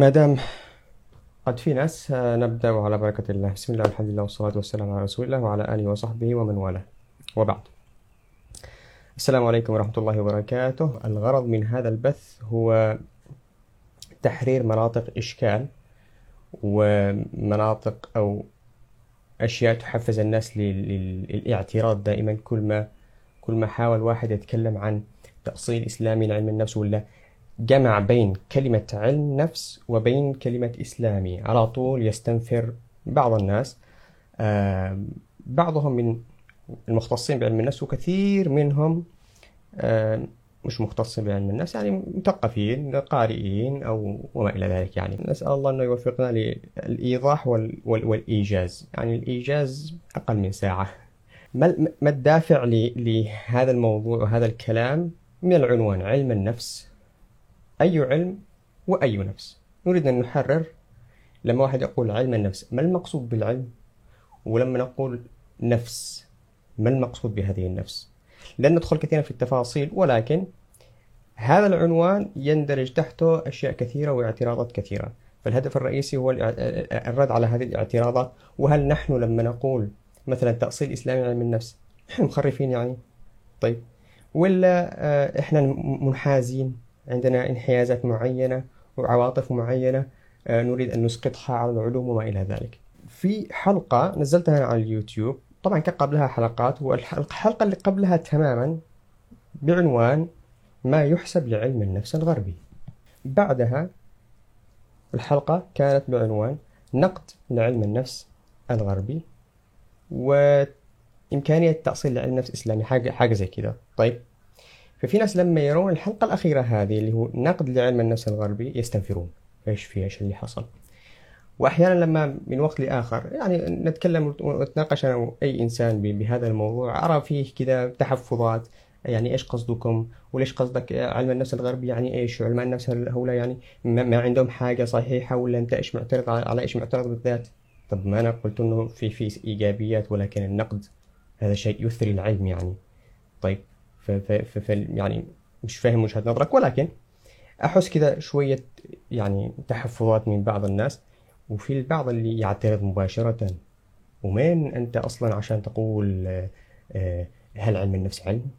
ما دام قد في ناس آه، نبدأ على بركة الله. بسم الله والحمد لله والصلاة والسلام على رسول الله وعلى آله وصحبه ومن والاه. وبعد. السلام عليكم ورحمة الله وبركاته. الغرض من هذا البث هو تحرير مناطق إشكال ومناطق أو أشياء تحفز الناس للاعتراض دائما. كل ما كل ما حاول واحد يتكلم عن تأصيل إسلامي لعلم النفس ولا جمع بين كلمة علم نفس وبين كلمة إسلامي. على طول يستنفر بعض الناس. آه، بعضهم من المختصين بعلم النفس وكثير منهم آه، مش مختصين بعلم النفس يعني مثقفين قارئين أو وما إلى ذلك يعني. نسأل الله أنه يوفقنا للإيضاح والإيجاز. يعني الإيجاز أقل من ساعة. ما الدافع لهذا الموضوع وهذا الكلام؟ من العنوان علم النفس. أي علم وأي نفس. نريد أن نحرر لما واحد يقول علم النفس. ما المقصود بالعلم؟ ولما نقول نفس ما المقصود بهذه النفس؟ لن ندخل كثيرا في التفاصيل ولكن هذا العنوان يندرج تحته أشياء كثيرة واعتراضات كثيرة. فالهدف الرئيسي هو الرد على هذه الاعتراضات. وهل نحن لما نقول مثلا تأصيل إسلامي علم النفس نحن مخرفين يعني؟ طيب. ولا آه، إحنا منحازين؟ عندنا انحيازات معينة وعواطف معينة آه، نريد أن نسقطها على العلوم وما إلى ذلك. في حلقة نزلتها على اليوتيوب طبعا كان قبلها حلقات والحلقة اللي قبلها تماما بعنوان ما يحسب لعلم النفس الغربي. بعدها الحلقة كانت بعنوان نقد لعلم النفس الغربي وإمكانية تأصيل لعلم النفس الإسلامي حاجة حاجة زي كذا طيب. ففي ناس لما يرون الحلقة الأخيرة هذه اللي هو نقد لعلم النفس الغربي يستنفرون. إيش في إيش اللي حصل؟ وأحيانا لما من وقت لآخر يعني نتكلم ونتناقش أنا وأي إنسان بهذا الموضوع أرى فيه كذا تحفظات. يعني إيش قصدكم؟ وليش قصدك علم النفس الغربي؟ يعني إيش؟ علماء النفس هؤلاء يعني ما عندهم حاجة صحيحة ولا أنت إيش معترض على إيش معترض بالذات؟ طب ما أنا قلت إنه في في إيجابيات ولكن النقد هذا شيء يثري العلم يعني. طيب ف ف ف يعني مش فاهم وجهة نظرك ولكن أحس كذا شوية يعني تحفظات من بعض الناس وفي البعض اللي يعترض مباشرة ومين أنت أصلا عشان تقول آه، هل علم النفس علم؟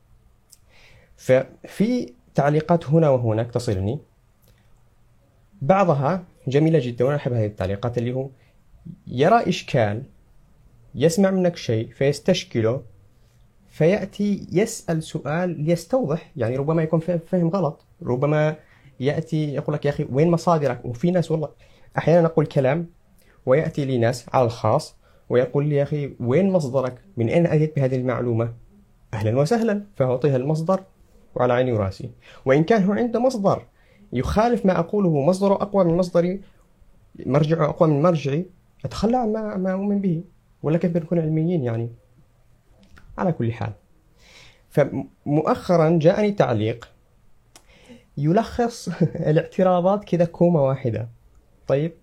ففي تعليقات هنا وهناك تصلني. بعضها جميلة جدا وأنا أحب هذه التعليقات اللي هو يرى إشكال يسمع منك شيء فيستشكله فيأتي يسأل سؤال ليستوضح يعني ربما يكون فهم غلط ربما يأتي يقول لك يا أخي وين مصادرك؟ وفي ناس والله أحيانا أقول كلام ويأتي لي ناس على الخاص ويقول لي يا أخي وين مصدرك؟ من أين أتيت بهذه المعلومة؟ أهلا وسهلا فأعطيها المصدر وعلى عيني وراسي. وإن كان هو عنده مصدر يخالف ما أقوله مصدره أقوى من مصدري مرجعه أقوى من مرجعي أتخلى عن ما, أؤمن به. ولا كيف بنكون علميين يعني؟ على كل حال. فمؤخرا جاءني تعليق يلخص الاعتراضات كذا كومة واحدة. طيب.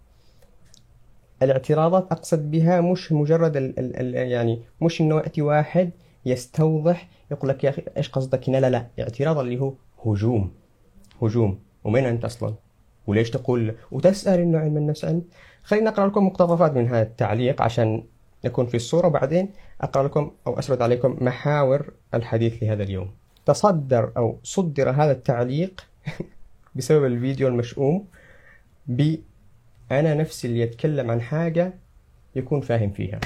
الاعتراضات أقصد بها مش مجرد ال ال ال يعني مش إنه يأتي واحد يستوضح يقول لك يا أخي إيش قصدك هنا؟ لا لا. اعتراض اللي هو هجوم. هجوم. ومين أنت أصلا؟ وليش تقول؟ وتسأل إنه علم النفس أنت خليني أقرأ لكم مقتطفات من هذا التعليق عشان نكون في الصورة وبعدين أقرأ لكم أو أسرد عليكم محاور الحديث لهذا اليوم. تصدر أو صدر هذا التعليق بسبب الفيديو المشؤوم ب أنا نفسي اللي يتكلم عن حاجة يكون فاهم فيها.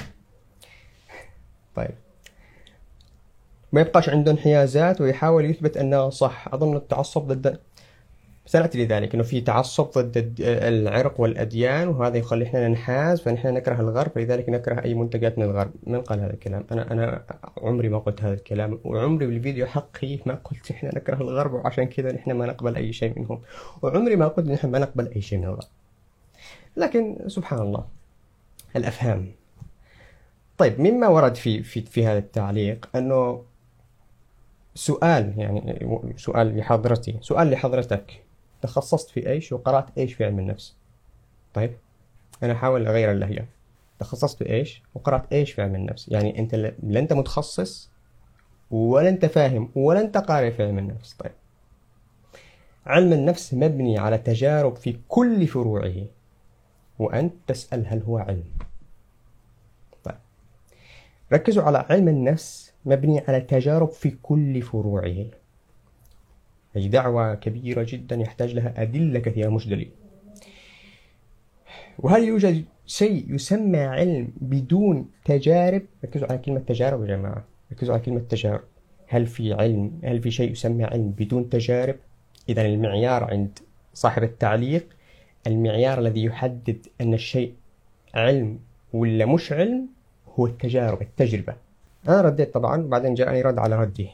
طيب. ما يبقاش عنده انحيازات ويحاول يثبت أنه صح. أظن التعصب ضد سنأتي لذلك أنه في تعصب ضد العرق والأديان وهذا يخلي إحنا ننحاز فنحن نكره الغرب فلذلك نكره أي منتجات من الغرب. من قال هذا الكلام؟ أنا أنا عمري ما قلت هذا الكلام وعمري بالفيديو حقي ما قلت إحنا نكره الغرب وعشان كذا نحن ما نقبل أي شيء منهم. وعمري ما قلت نحن ما نقبل أي شيء من الغرب. لكن سبحان الله الأفهام. طيب مما ورد في في في هذا التعليق أنه سؤال يعني سؤال لحضرتي سؤال لحضرتك. تخصصت في إيش وقرأت إيش في علم النفس. طيب أنا أحاول أغير اللهجة. تخصصت في إيش وقرأت إيش في علم النفس. يعني أنت لا أنت متخصص ولا أنت فاهم ولا أنت قارئ في علم النفس. طيب علم النفس مبني على تجارب في كل فروعه. وأنت تسأل هل هو علم. طيب ركزوا على علم النفس مبني على تجارب في كل فروعه. هي دعوة كبيرة جدا يحتاج لها أدلة كثيرة مش دليل. وهل يوجد شيء يسمى علم بدون تجارب؟ ركزوا على كلمة تجارب يا جماعة. ركزوا على كلمة تجارب. هل في علم؟ هل في شيء يسمى علم بدون تجارب؟ إذا المعيار عند صاحب التعليق المعيار الذي يحدد أن الشيء علم ولا مش علم هو التجارب التجربة. أنا رديت طبعا وبعدين جاءني رد على ردي.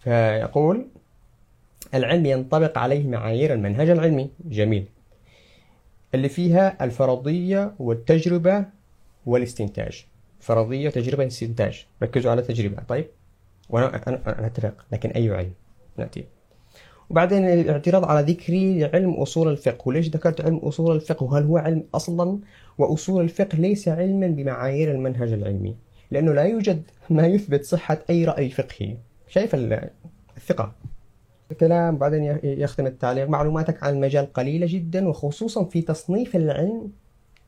فيقول العلم ينطبق عليه معايير المنهج العلمي. جميل. اللي فيها الفرضية والتجربة والاستنتاج. فرضية وتجربة استنتاج ركزوا على تجربة طيب. وأنا أنا أتفق. لكن أي علم؟ نأتي. وبعدين الاعتراض على ذكري لعلم أصول الفقه. وليش ذكرت علم أصول الفقه؟ وهل هو علم أصلا؟ وأصول الفقه ليس علما بمعايير المنهج العلمي. لأنه لا يوجد ما يثبت صحة أي رأي فقهي. شايف الثقة. الكلام بعدين يختم التعليق. معلوماتك عن المجال قليلة جدا وخصوصا في تصنيف العلم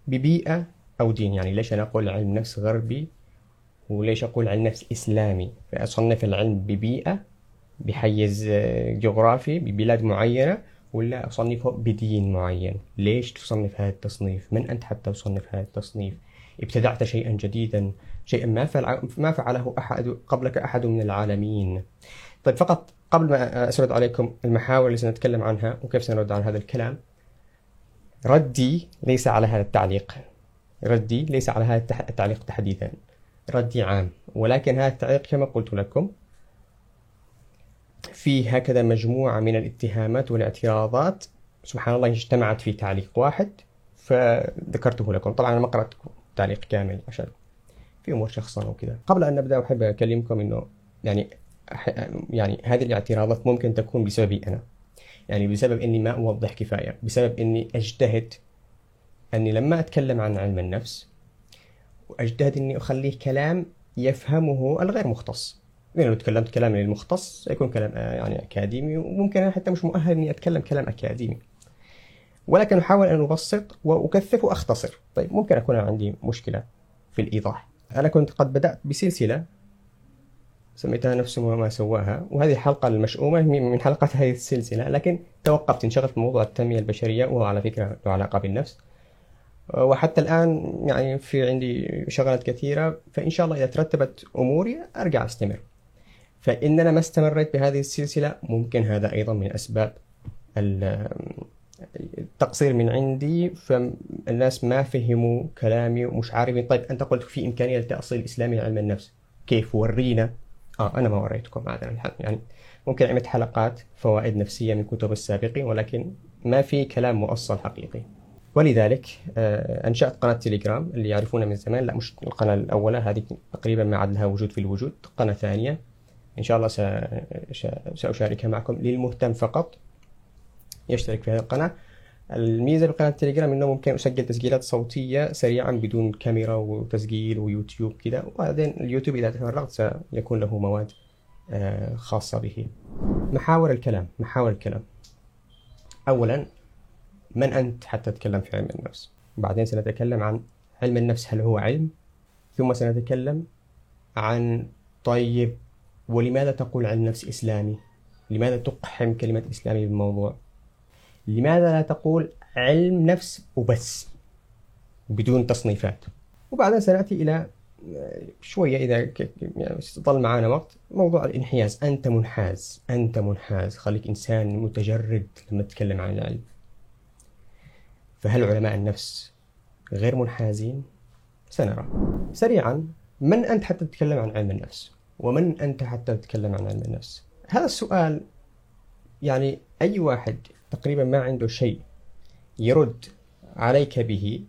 ببيئة أو دين. يعني ليش أنا أقول علم نفس غربي وليش أقول علم نفس إسلامي؟ فأصنف العلم ببيئة بحيز جغرافي ببلاد معينة ولا أصنفه بدين معين؟ ليش تصنف هذا التصنيف؟ من أنت حتى تصنف هذا التصنيف؟ ابتدعت شيئا جديدا شيئا ما ما فعله أحد قبلك أحد من العالمين. طيب فقط قبل ما أسرد عليكم المحاور اللي سنتكلم عنها وكيف سنرد على هذا الكلام ردي ليس على هذا التعليق. ردي ليس على هذا التعليق تحديدا. ردي عام. ولكن هذا التعليق كما قلت لكم في هكذا مجموعة من الاتهامات والاعتراضات. سبحان الله اجتمعت في تعليق واحد فذكرته لكم. طبعا أنا ما قرأت تعليق كامل عشان في أمور شخصنة وكذا. قبل أن نبدأ أحب أكلمكم أنه يعني يعني هذه الاعتراضات ممكن تكون بسببي أنا. يعني بسبب أني ما أوضح كفاية. بسبب أني أجتهد أني لما أتكلم عن علم النفس وأجتهد أني أخليه كلام يفهمه الغير مختص. يعني لو تكلمت كلام للمختص يكون كلام آه، يعني أكاديمي وممكن أنا حتى مش مؤهل إني أتكلم كلام أكاديمي. ولكن أحاول أن أبسط وأكثف وأختصر. طيب ممكن أكون عندي مشكلة في الإيضاح. أنا كنت قد بدأت بسلسلة سميتها نفس ما سواها. وهذه الحلقة المشؤومة من حلقات هذه السلسلة. لكن توقفت انشغلت في موضوع التنمية البشرية وهو على فكرة له علاقة بالنفس وحتى الآن يعني في عندي شغلات كثيرة. فإن شاء الله إذا ترتبت أموري أرجع أستمر. فإن أنا ما استمريت بهذه السلسلة ممكن هذا أيضا من أسباب التقصير من عندي. فالناس ما فهموا كلامي ومش عارفين. طيب أنت قلت في إمكانية لتأصيل الإسلامي لعلم النفس. كيف ورينا آه أنا ما وريتكم هذا يعني ممكن عملت حلقات فوائد نفسية من كتب السابقين ولكن ما في كلام مؤصل حقيقي. ولذلك آه، أنشأت قناة تليجرام اللي يعرفونها من زمان. لا مش القناة الأولى هذه تقريبا ما عاد لها وجود في الوجود قناة ثانية. إن شاء الله سأشاركها معكم. للمهتم فقط يشترك في هذه القناة. الميزة بقناة التليجرام إنه ممكن أسجل تسجيلات صوتية سريعا بدون كاميرا وتسجيل ويوتيوب كذا وبعدين اليوتيوب إذا تفرغت سيكون له مواد آه، خاصة به. محاور الكلام محاور الكلام. أولا من أنت حتى تتكلم في علم النفس؟ بعدين سنتكلم عن علم النفس هل هو علم؟ ثم سنتكلم عن طيب ولماذا تقول علم نفس إسلامي؟ لماذا تقحم كلمة إسلامي بالموضوع لماذا لا تقول علم نفس وبس بدون تصنيفات وبعدين سنأتي إلى شوية إذا يعني ظل معنا وقت موضوع الانحياز أنت منحاز أنت منحاز خليك إنسان متجرد لما تتكلم عن العلم فهل علماء النفس غير منحازين؟ سنرى سريعا من أنت حتى تتكلم عن علم النفس؟ ومن أنت حتى تتكلم عن علم النفس؟ هذا السؤال يعني أي واحد تقريبا ما عنده شيء يرد عليك به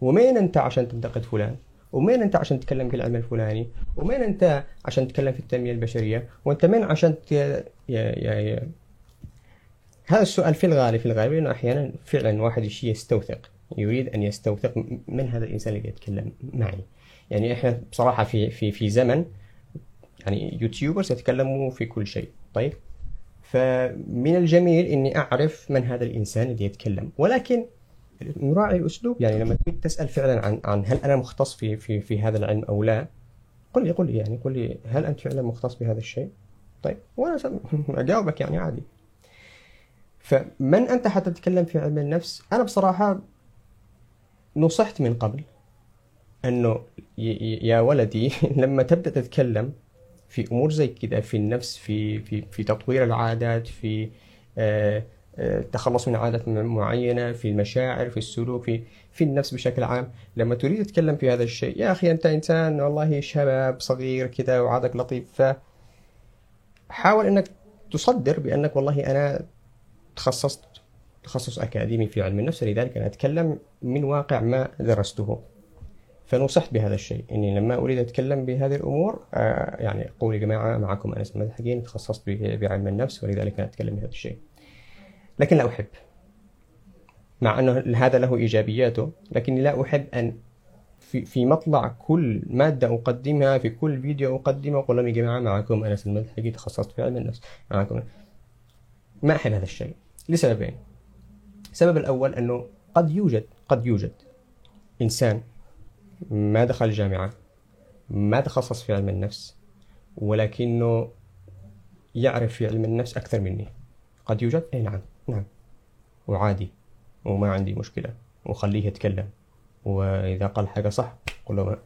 ومين أنت عشان تنتقد فلان؟ ومين أنت عشان تتكلم في العلم الفلاني؟ ومين أنت عشان تتكلم في التنمية البشرية؟ وأنت مين عشان ت... يا... يا... يا... هذا السؤال في الغالب في الغالب لأنه أحيانا فعلا واحد يشي يستوثق يريد أن يستوثق من هذا الإنسان اللي يتكلم معي يعني إحنا بصراحة في في في زمن يعني يوتيوبرز يتكلموا في كل شيء طيب فمن الجميل إني أعرف من هذا الإنسان اللي يتكلم ولكن نراعي الاسلوب يعني لما تريد تسأل فعلا عن عن هل أنا مختص في في في هذا العلم أو لا قل لي قل لي يعني قل لي هل أنت فعلا مختص بهذا الشيء؟ طيب وأنا أجاوبك يعني عادي فمن أنت حتى تتكلم في علم النفس؟ أنا بصراحة نصحت من قبل أنه يا ولدي لما تبدأ تتكلم في أمور زي كده في النفس في في في تطوير العادات في آه، آه، التخلص من عادات معينة في المشاعر في السلوك في في النفس بشكل عام. لما تريد تتكلم في هذا الشيء يا أخي أنت إنسان والله شباب صغير كده وعادك لطيف. ف حاول إنك تصدر بأنك والله أنا تخصصت تخصص أكاديمي في علم النفس لذلك أنا أتكلم من واقع ما درسته. فنصحت بهذا الشيء إني لما أريد أتكلم بهذه الأمور آه يعني أقول يا جماعة معكم أنس مدحجين تخصصت بعلم النفس ولذلك أنا أتكلم بهذا الشيء. لكن لا أحب. مع أنه هذا له إيجابياته لكني لا أحب أن في في مطلع كل مادة أقدمها في كل فيديو أقدمه أقول لهم يا جماعة معكم أنس المدحجي تخصصت في علم النفس معكم. ما أحب هذا الشيء. لسببين. السبب الأول أنه قد يوجد قد يوجد إنسان ما دخل جامعة ما تخصص في علم النفس ولكنه يعرف في علم النفس أكثر مني. قد يوجد؟ أي نعم نعم. وعادي وما عندي مشكلة وخليه يتكلم. وإذا قال حاجة صح قل له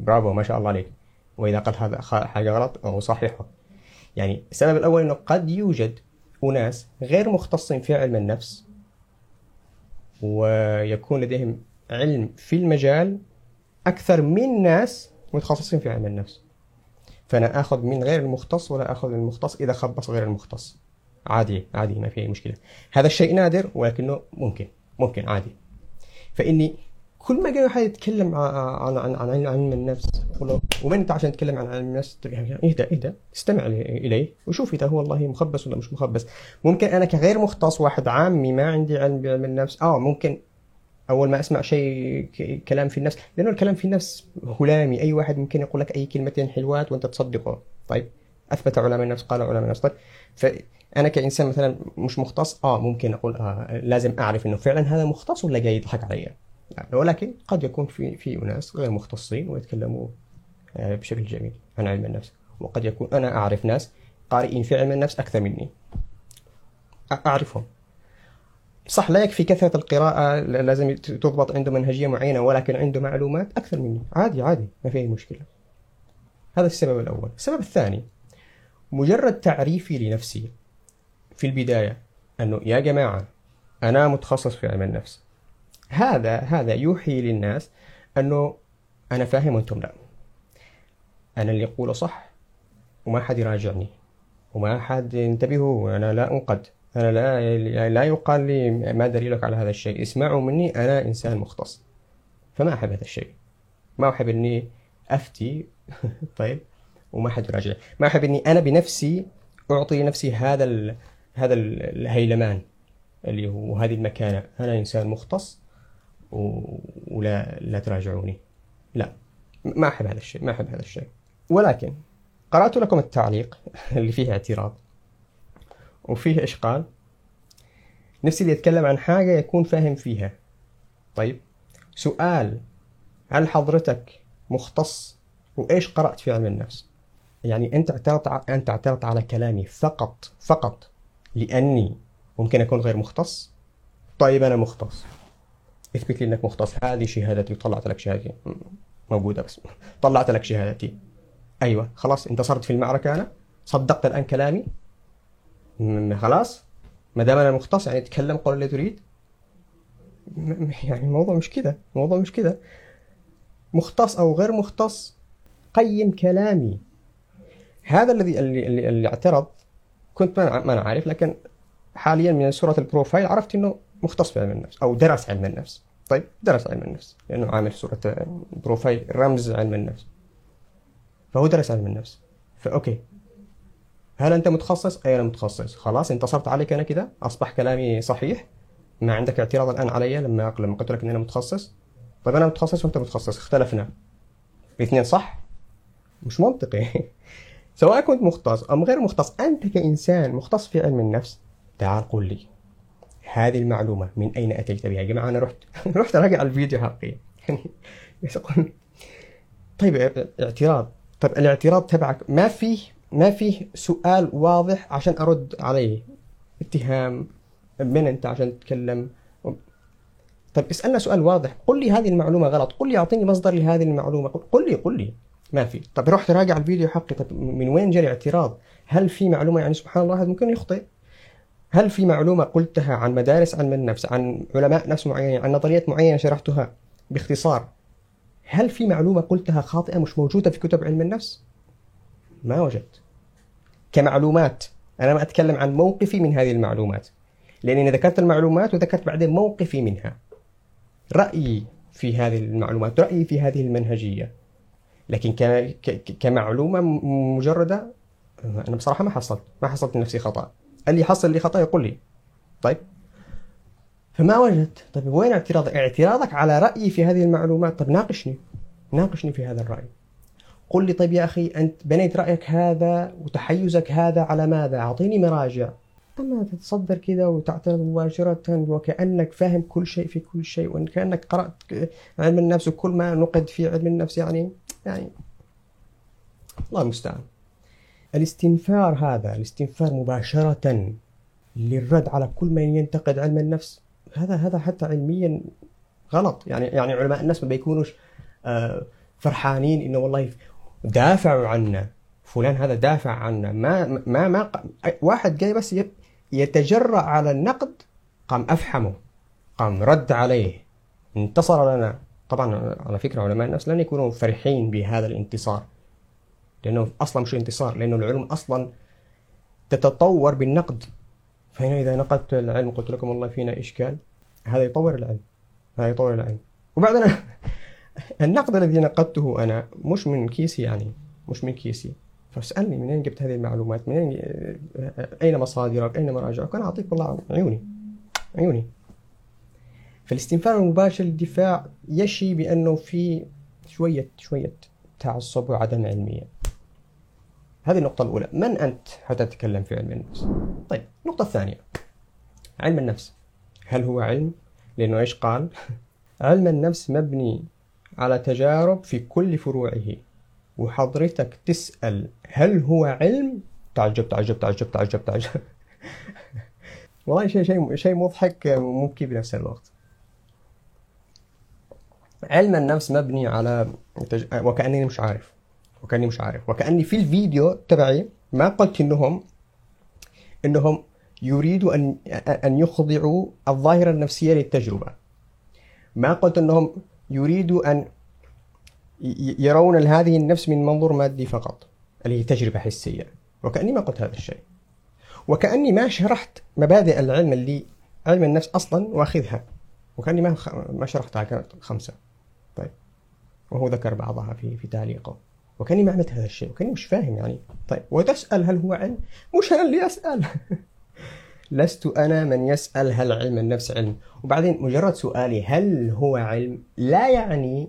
برافو ما شاء الله عليك. وإذا قال هذا حاجة غلط أو صحيحة. يعني السبب الأول أنه قد يوجد أناس غير مختصين في علم النفس ويكون لديهم علم في المجال أكثر من ناس متخصصين في علم النفس فأنا آخذ من غير المختص ولا آخذ من المختص إذا خبص غير المختص. عادي عادي ما في أي مشكلة. هذا الشيء نادر ولكنه ممكن ممكن عادي. فإني كل ما جاي واحد يتكلم عن عن عن علم النفس ومن أنت عشان تتكلم عن علم النفس اهدى اهدى استمع إليه وشوف إذا هو والله مخبص ولا مش مخبص. ممكن أنا كغير مختص واحد عامي ما عندي علم بعلم النفس آه ممكن أول ما أسمع شيء كلام في النفس لأنه الكلام في النفس هلامي. أي واحد ممكن يقول لك أي كلمتين حلوات وأنت تصدقه طيب أثبت علماء النفس قال علماء النفس طيب فانا كإنسان مثلا مش مختص آه ممكن أقول آه لازم أعرف إنه فعلا هذا مختص ولا جاي يضحك علي. ولكن قد يكون في في أناس غير مختصين ويتكلموا آه بشكل جميل عن علم النفس. وقد يكون أنا أعرف ناس قارئين في علم النفس أكثر مني. أعرفهم. صح لا يكفي كثرة القراءة لازم تضبط عنده منهجية معينة ولكن عنده معلومات أكثر مني. عادي عادي ما في أي مشكلة. هذا السبب الأول. السبب الثاني مجرد تعريفي لنفسي في البداية أنه يا جماعة أنا متخصص في علم النفس. هذا هذا يوحي للناس أنه أنا فاهم وأنتم لا. أنا اللي أقوله صح وما حد يراجعني وما حد ينتبهوا أنا لا أنقد. أنا لا لا يقال لي ما دليلك على هذا الشيء. اسمعوا مني أنا إنسان مختص فما أحب هذا الشيء. ما أحب إني أفتي طيب وما حد يراجع. ما أحب إني أنا بنفسي أعطي لنفسي هذا ال... هذا الهيلمان اللي هو هذه المكانة. أنا إنسان مختص و... ولا لا تراجعوني. لا ما أحب هذا الشيء ما أحب هذا الشيء. ولكن قرأت لكم التعليق اللي فيه اعتراض. وفيه إشقال نفسي اللي يتكلم عن حاجة يكون فاهم فيها. طيب سؤال هل حضرتك مختص؟ وإيش قرأت في علم النفس؟ يعني أنت اعترضت أنت اعترضت على كلامي فقط فقط لأني ممكن أكون غير مختص؟ طيب أنا مختص. اثبت لي إنك مختص. هذه شهادتي وطلعت لك شهادتي. موجودة بس. طلعت لك شهادتي. أيوه خلاص انتصرت في المعركة أنا. صدقت الآن كلامي. خلاص ما دام أنا مختص يعني تكلم قول اللي تريد. يعني الموضوع مش كده الموضوع مش كده. مختص أو غير مختص قيم كلامي. هذا الذي اللي, اللي, اللي اعترض كنت ما أنا عارف لكن حاليا من صورة ال profile عرفت إنه مختص في علم النفس أو درس علم النفس طيب درس علم النفس لأنه عامل صورة profile رمز علم النفس فهو درس علم النفس فأوكي. هل أنت متخصص؟ اي أنا متخصص. خلاص انتصرت عليك أنا كده؟ أصبح كلامي صحيح؟ ما عندك اعتراض الآن علي؟ لما لما قلت لك إني أنا متخصص؟ طيب أنا متخصص وأنت متخصص. اختلفنا. الاثنين صح؟ مش منطقي. سواء كنت مختص أم غير مختص أنت كإنسان مختص في علم النفس تعال قل لي هذه المعلومة من أين أتيت بها؟ يا جماعة أنا رحت رحت أراجع الفيديو حقي طيب اعتراض. طيب الاعتراض تبعك ما فيه ما فيه سؤال واضح عشان أرد عليه. اتهام من أنت عشان تتكلم. طيب اسألنا سؤال واضح. قل لي هذه المعلومة غلط. قل لي أعطيني مصدر لهذه المعلومة. قل لي قل لي. ما في. طب رحت راجع الفيديو حقي. طب من وين جاء الاعتراض هل في معلومة؟ يعني سبحان الله واحد ممكن يخطئ. هل في معلومة قلتها عن مدارس علم النفس عن علماء نفس معينين عن نظريات معينة شرحتها باختصار؟ هل في معلومة قلتها خاطئة مش موجودة في كتب علم النفس؟ ما وجدت. كمعلومات أنا ما أتكلم عن موقفي من هذه المعلومات لأنني ذكرت المعلومات وذكرت بعدين موقفي منها. رأيي في هذه المعلومات رأيي في هذه المنهجية. لكن كمعلومة مجردة أنا بصراحة ما حصلت ما حصلت لنفسي خطأ. اللي حصل لي خطأ يقول لي طيب فما وجدت؟ طيب وين اعتراضك اعتراضك على رأيي في هذه المعلومات؟ طيب ناقشني ناقشني في هذا الرأي. قل لي طيب يا أخي أنت بنيت رأيك هذا وتحيزك هذا على ماذا؟ أعطيني مراجع. أما تتصدر كذا وتعترض مباشرة وكأنك فاهم كل شيء في كل شيء وكأنك قرأت علم النفس وكل ما نقد في علم النفس يعني يعني الله المستعان. الاستنفار هذا الاستنفار مباشرة للرد على كل من ينتقد علم النفس هذا هذا حتى علميا غلط. يعني يعني علماء النفس ما بيكونوش آه، فرحانين إنه والله دافعوا عنا. فلان هذا دافع عنا. ما ما ما واحد جاي بس يتجرأ على النقد قام أفحمه قام رد عليه. انتصر لنا. طبعا على فكرة علماء النفس لن يكونوا فرحين بهذا الانتصار لأنه أصلا مش انتصار لأنه العلوم أصلا تتطور بالنقد. فهنا إذا نقدت العلم قلت لكم والله فينا إشكال. هذا يطور العلم. هذا يطور العلم. وبعدين النقد الذي نقدته أنا مش من كيسي يعني مش من كيسي. فاسألني منين جبت هذه المعلومات؟ منين أين مصادرك؟ أين مراجعك؟ أنا أعطيك والله عيوني عيوني. فالاستنفار المباشر للدفاع يشي بأنه في شوية شوية تعصب وعدم علمية. هذه النقطة الأولى. من أنت؟ حتى تتكلم في علم النفس. طيب النقطة الثانية. علم النفس. هل هو علم؟ لأنه إيش قال؟ علم النفس مبني على تجارب في كل فروعه. وحضرتك تسأل هل هو علم؟ تعجب تعجب تعجب تعجب تعجب والله شيء شيء شيء مضحك ومبكي بنفس الوقت. علم النفس مبني على وكأني مش عارف وكأني مش عارف وكأني في الفيديو تبعي ما قلت إنهم إنهم يريدوا أن أن يخضعوا الظاهرة النفسية للتجربة. ما قلت إنهم يريدوا أن يرون هذه النفس من منظور مادي فقط اللي هي تجربة حسية وكأني ما قلت هذا الشيء وكأني ما شرحت مبادئ العلم اللي علم النفس أصلا واخذها وكأني ما ما شرحتها كانت خمسة. طيب وهو ذكر بعضها في في تعليقه وكأني ما عملت هذا الشيء وكأني مش فاهم يعني. طيب وتسأل هل هو علم؟ مش أنا اللي أسأل لست أنا من يسأل هل علم النفس علم وبعدين مجرد سؤالي هل هو علم لا يعني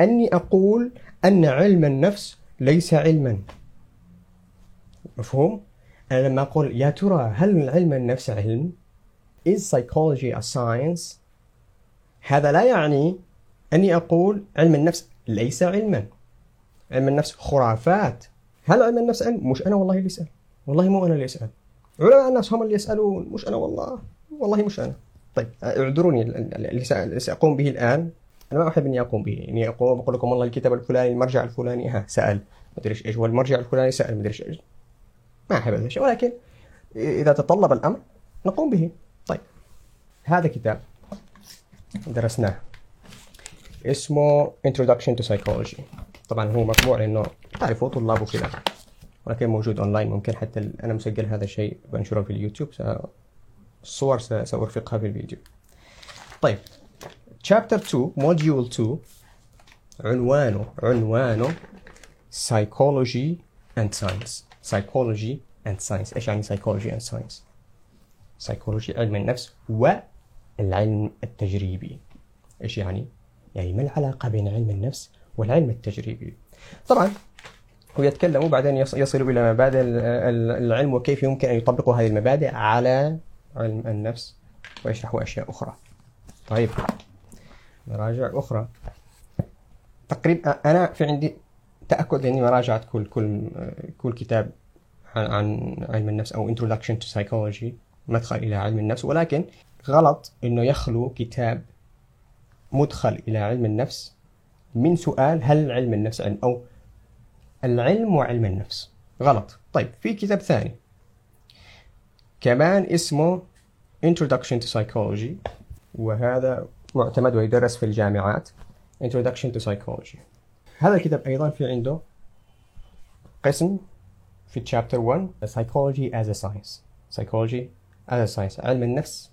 أني أقول أن علم النفس ليس علما مفهوم؟ أنا لما أقول يا ترى هل علم النفس علم؟ Is psychology a science؟ هذا لا يعني أني أقول علم النفس ليس علما علم النفس خرافات هل علم النفس علم؟ مش أنا والله اللي أسأل والله مو أنا اللي أسأل علماء النفس هم اللي يسألون مش أنا والله والله مش أنا. طيب اعذروني اللي سأقوم به الآن. أنا ما أحب إني أقوم به إني أقوم أقول لكم والله الكتاب الفلاني المرجع الفلاني ها سأل. ما أدري إيش والمرجع الفلاني؟ سأل ما أدري إيش ما أحب هذا الشيء ولكن إذا تطلب الأمر نقوم به. طيب هذا كتاب درسناه. اسمه Introduction to Psychology. طبعا هو مطبوع لأنه تعرفوا طلاب وكذا ولكن موجود اونلاين ممكن حتى أنا مسجل هذا الشيء بنشره في اليوتيوب. الصور سأرفقها في الفيديو. طيب chapter 2 module 2 عنوانه عنوانه psychology and science. Psychology and science. إيش يعني psychology and science psychology علم النفس والعلم التجريبي. إيش يعني؟ يعني ما العلاقة بين علم النفس والعلم التجريبي؟ طبعا ويتكلم وبعدين يصل إلى مبادئ العلم وكيف يمكن أن يطبق هذه المبادئ على علم النفس ويشرح أشياء أخرى. طيب مراجع أخرى. تقريبا أنا في عندي تأكد لأني ما راجعت كل كل كل كتاب عن, عن علم النفس أو Introduction to Psychology مدخل إلى علم النفس ولكن غلط إنه يخلو كتاب مدخل إلى علم النفس من سؤال هل علم النفس علم أو العلم وعلم النفس. غلط. طيب في كتاب ثاني. كمان اسمه Introduction to Psychology وهذا معتمد ويدرس في الجامعات. Introduction to Psychology. هذا الكتاب أيضا في عنده قسم في chapter 1 Psychology as a Science. Psychology as a Science. علم النفس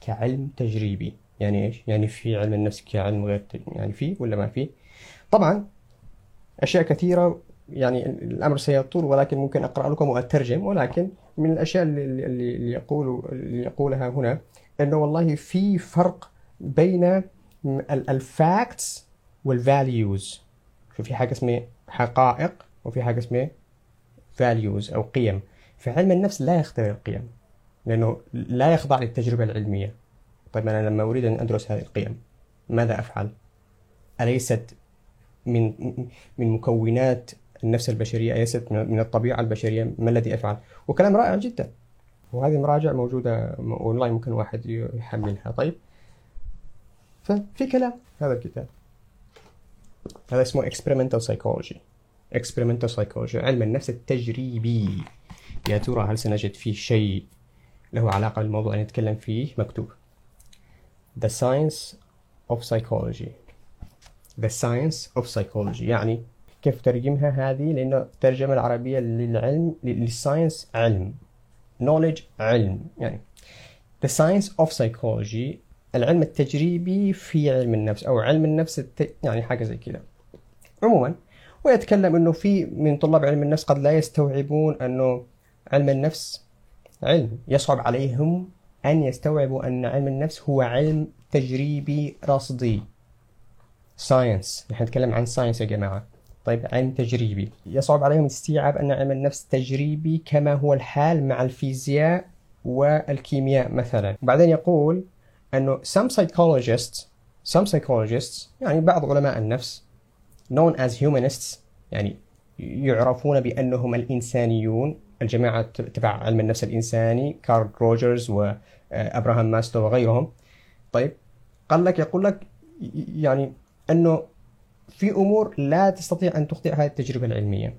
كعلم تجريبي. يعني إيش؟ يعني في علم النفس كعلم غير يعني في ولا ما في؟ طبعا أشياء كثيرة يعني الأمر سيطول ولكن ممكن أقرأ لكم وأترجم. ولكن من الأشياء اللي يقول اللي يقولها هنا إنه والله في فرق بين الفاكتس وال values ففي حاجة اسمها حقائق وفي حاجة اسمها values أو قيم. في علم النفس لا يختبر القيم لأنه لا يخضع للتجربة العلمية. طيب أنا لما أريد أن أدرس هذه القيم ماذا أفعل؟ أليست من من مكونات النفس البشرية اليست من الطبيعة البشرية ما الذي أفعل؟ وكلام رائع جدا. وهذه مراجع موجودة أونلاين ممكن واحد يحملها. طيب. ففي كلام هذا الكتاب. هذا اسمه experimental psychology. Experimental psychology علم النفس التجريبي. يا ترى هل سنجد فيه شيء له علاقة بالموضوع اللي نتكلم فيه؟ مكتوب. The science of psychology. The science of psychology. يعني كيف ترجمها هذه؟ لأنه الترجمة العربية للعلم للساينس علم knowledge علم. يعني The science of psychology العلم التجريبي في علم النفس أو علم النفس الت... يعني حاجة زي كذا عموما ويتكلم أنه في من طلاب علم النفس قد لا يستوعبون أنه علم النفس علم. يصعب عليهم أن يستوعبوا أن علم النفس هو علم تجريبي رصدي. science نحن نتكلم عن science يا جماعة. طيب علم تجريبي. يصعب عليهم استيعاب أن علم النفس تجريبي كما هو الحال مع الفيزياء والكيمياء مثلا. وبعدين يقول أنه some psychologists some psychologists يعني بعض علماء النفس known as humanists يعني يعرفون بأنهم الإنسانيون. الجماعة تبع علم النفس الإنساني كارل روجرز وأبراهام ماسلو وغيرهم. طيب قال لك يقول لك يعني أنه في أمور لا تستطيع أن تخضعها للتجربة العلمية.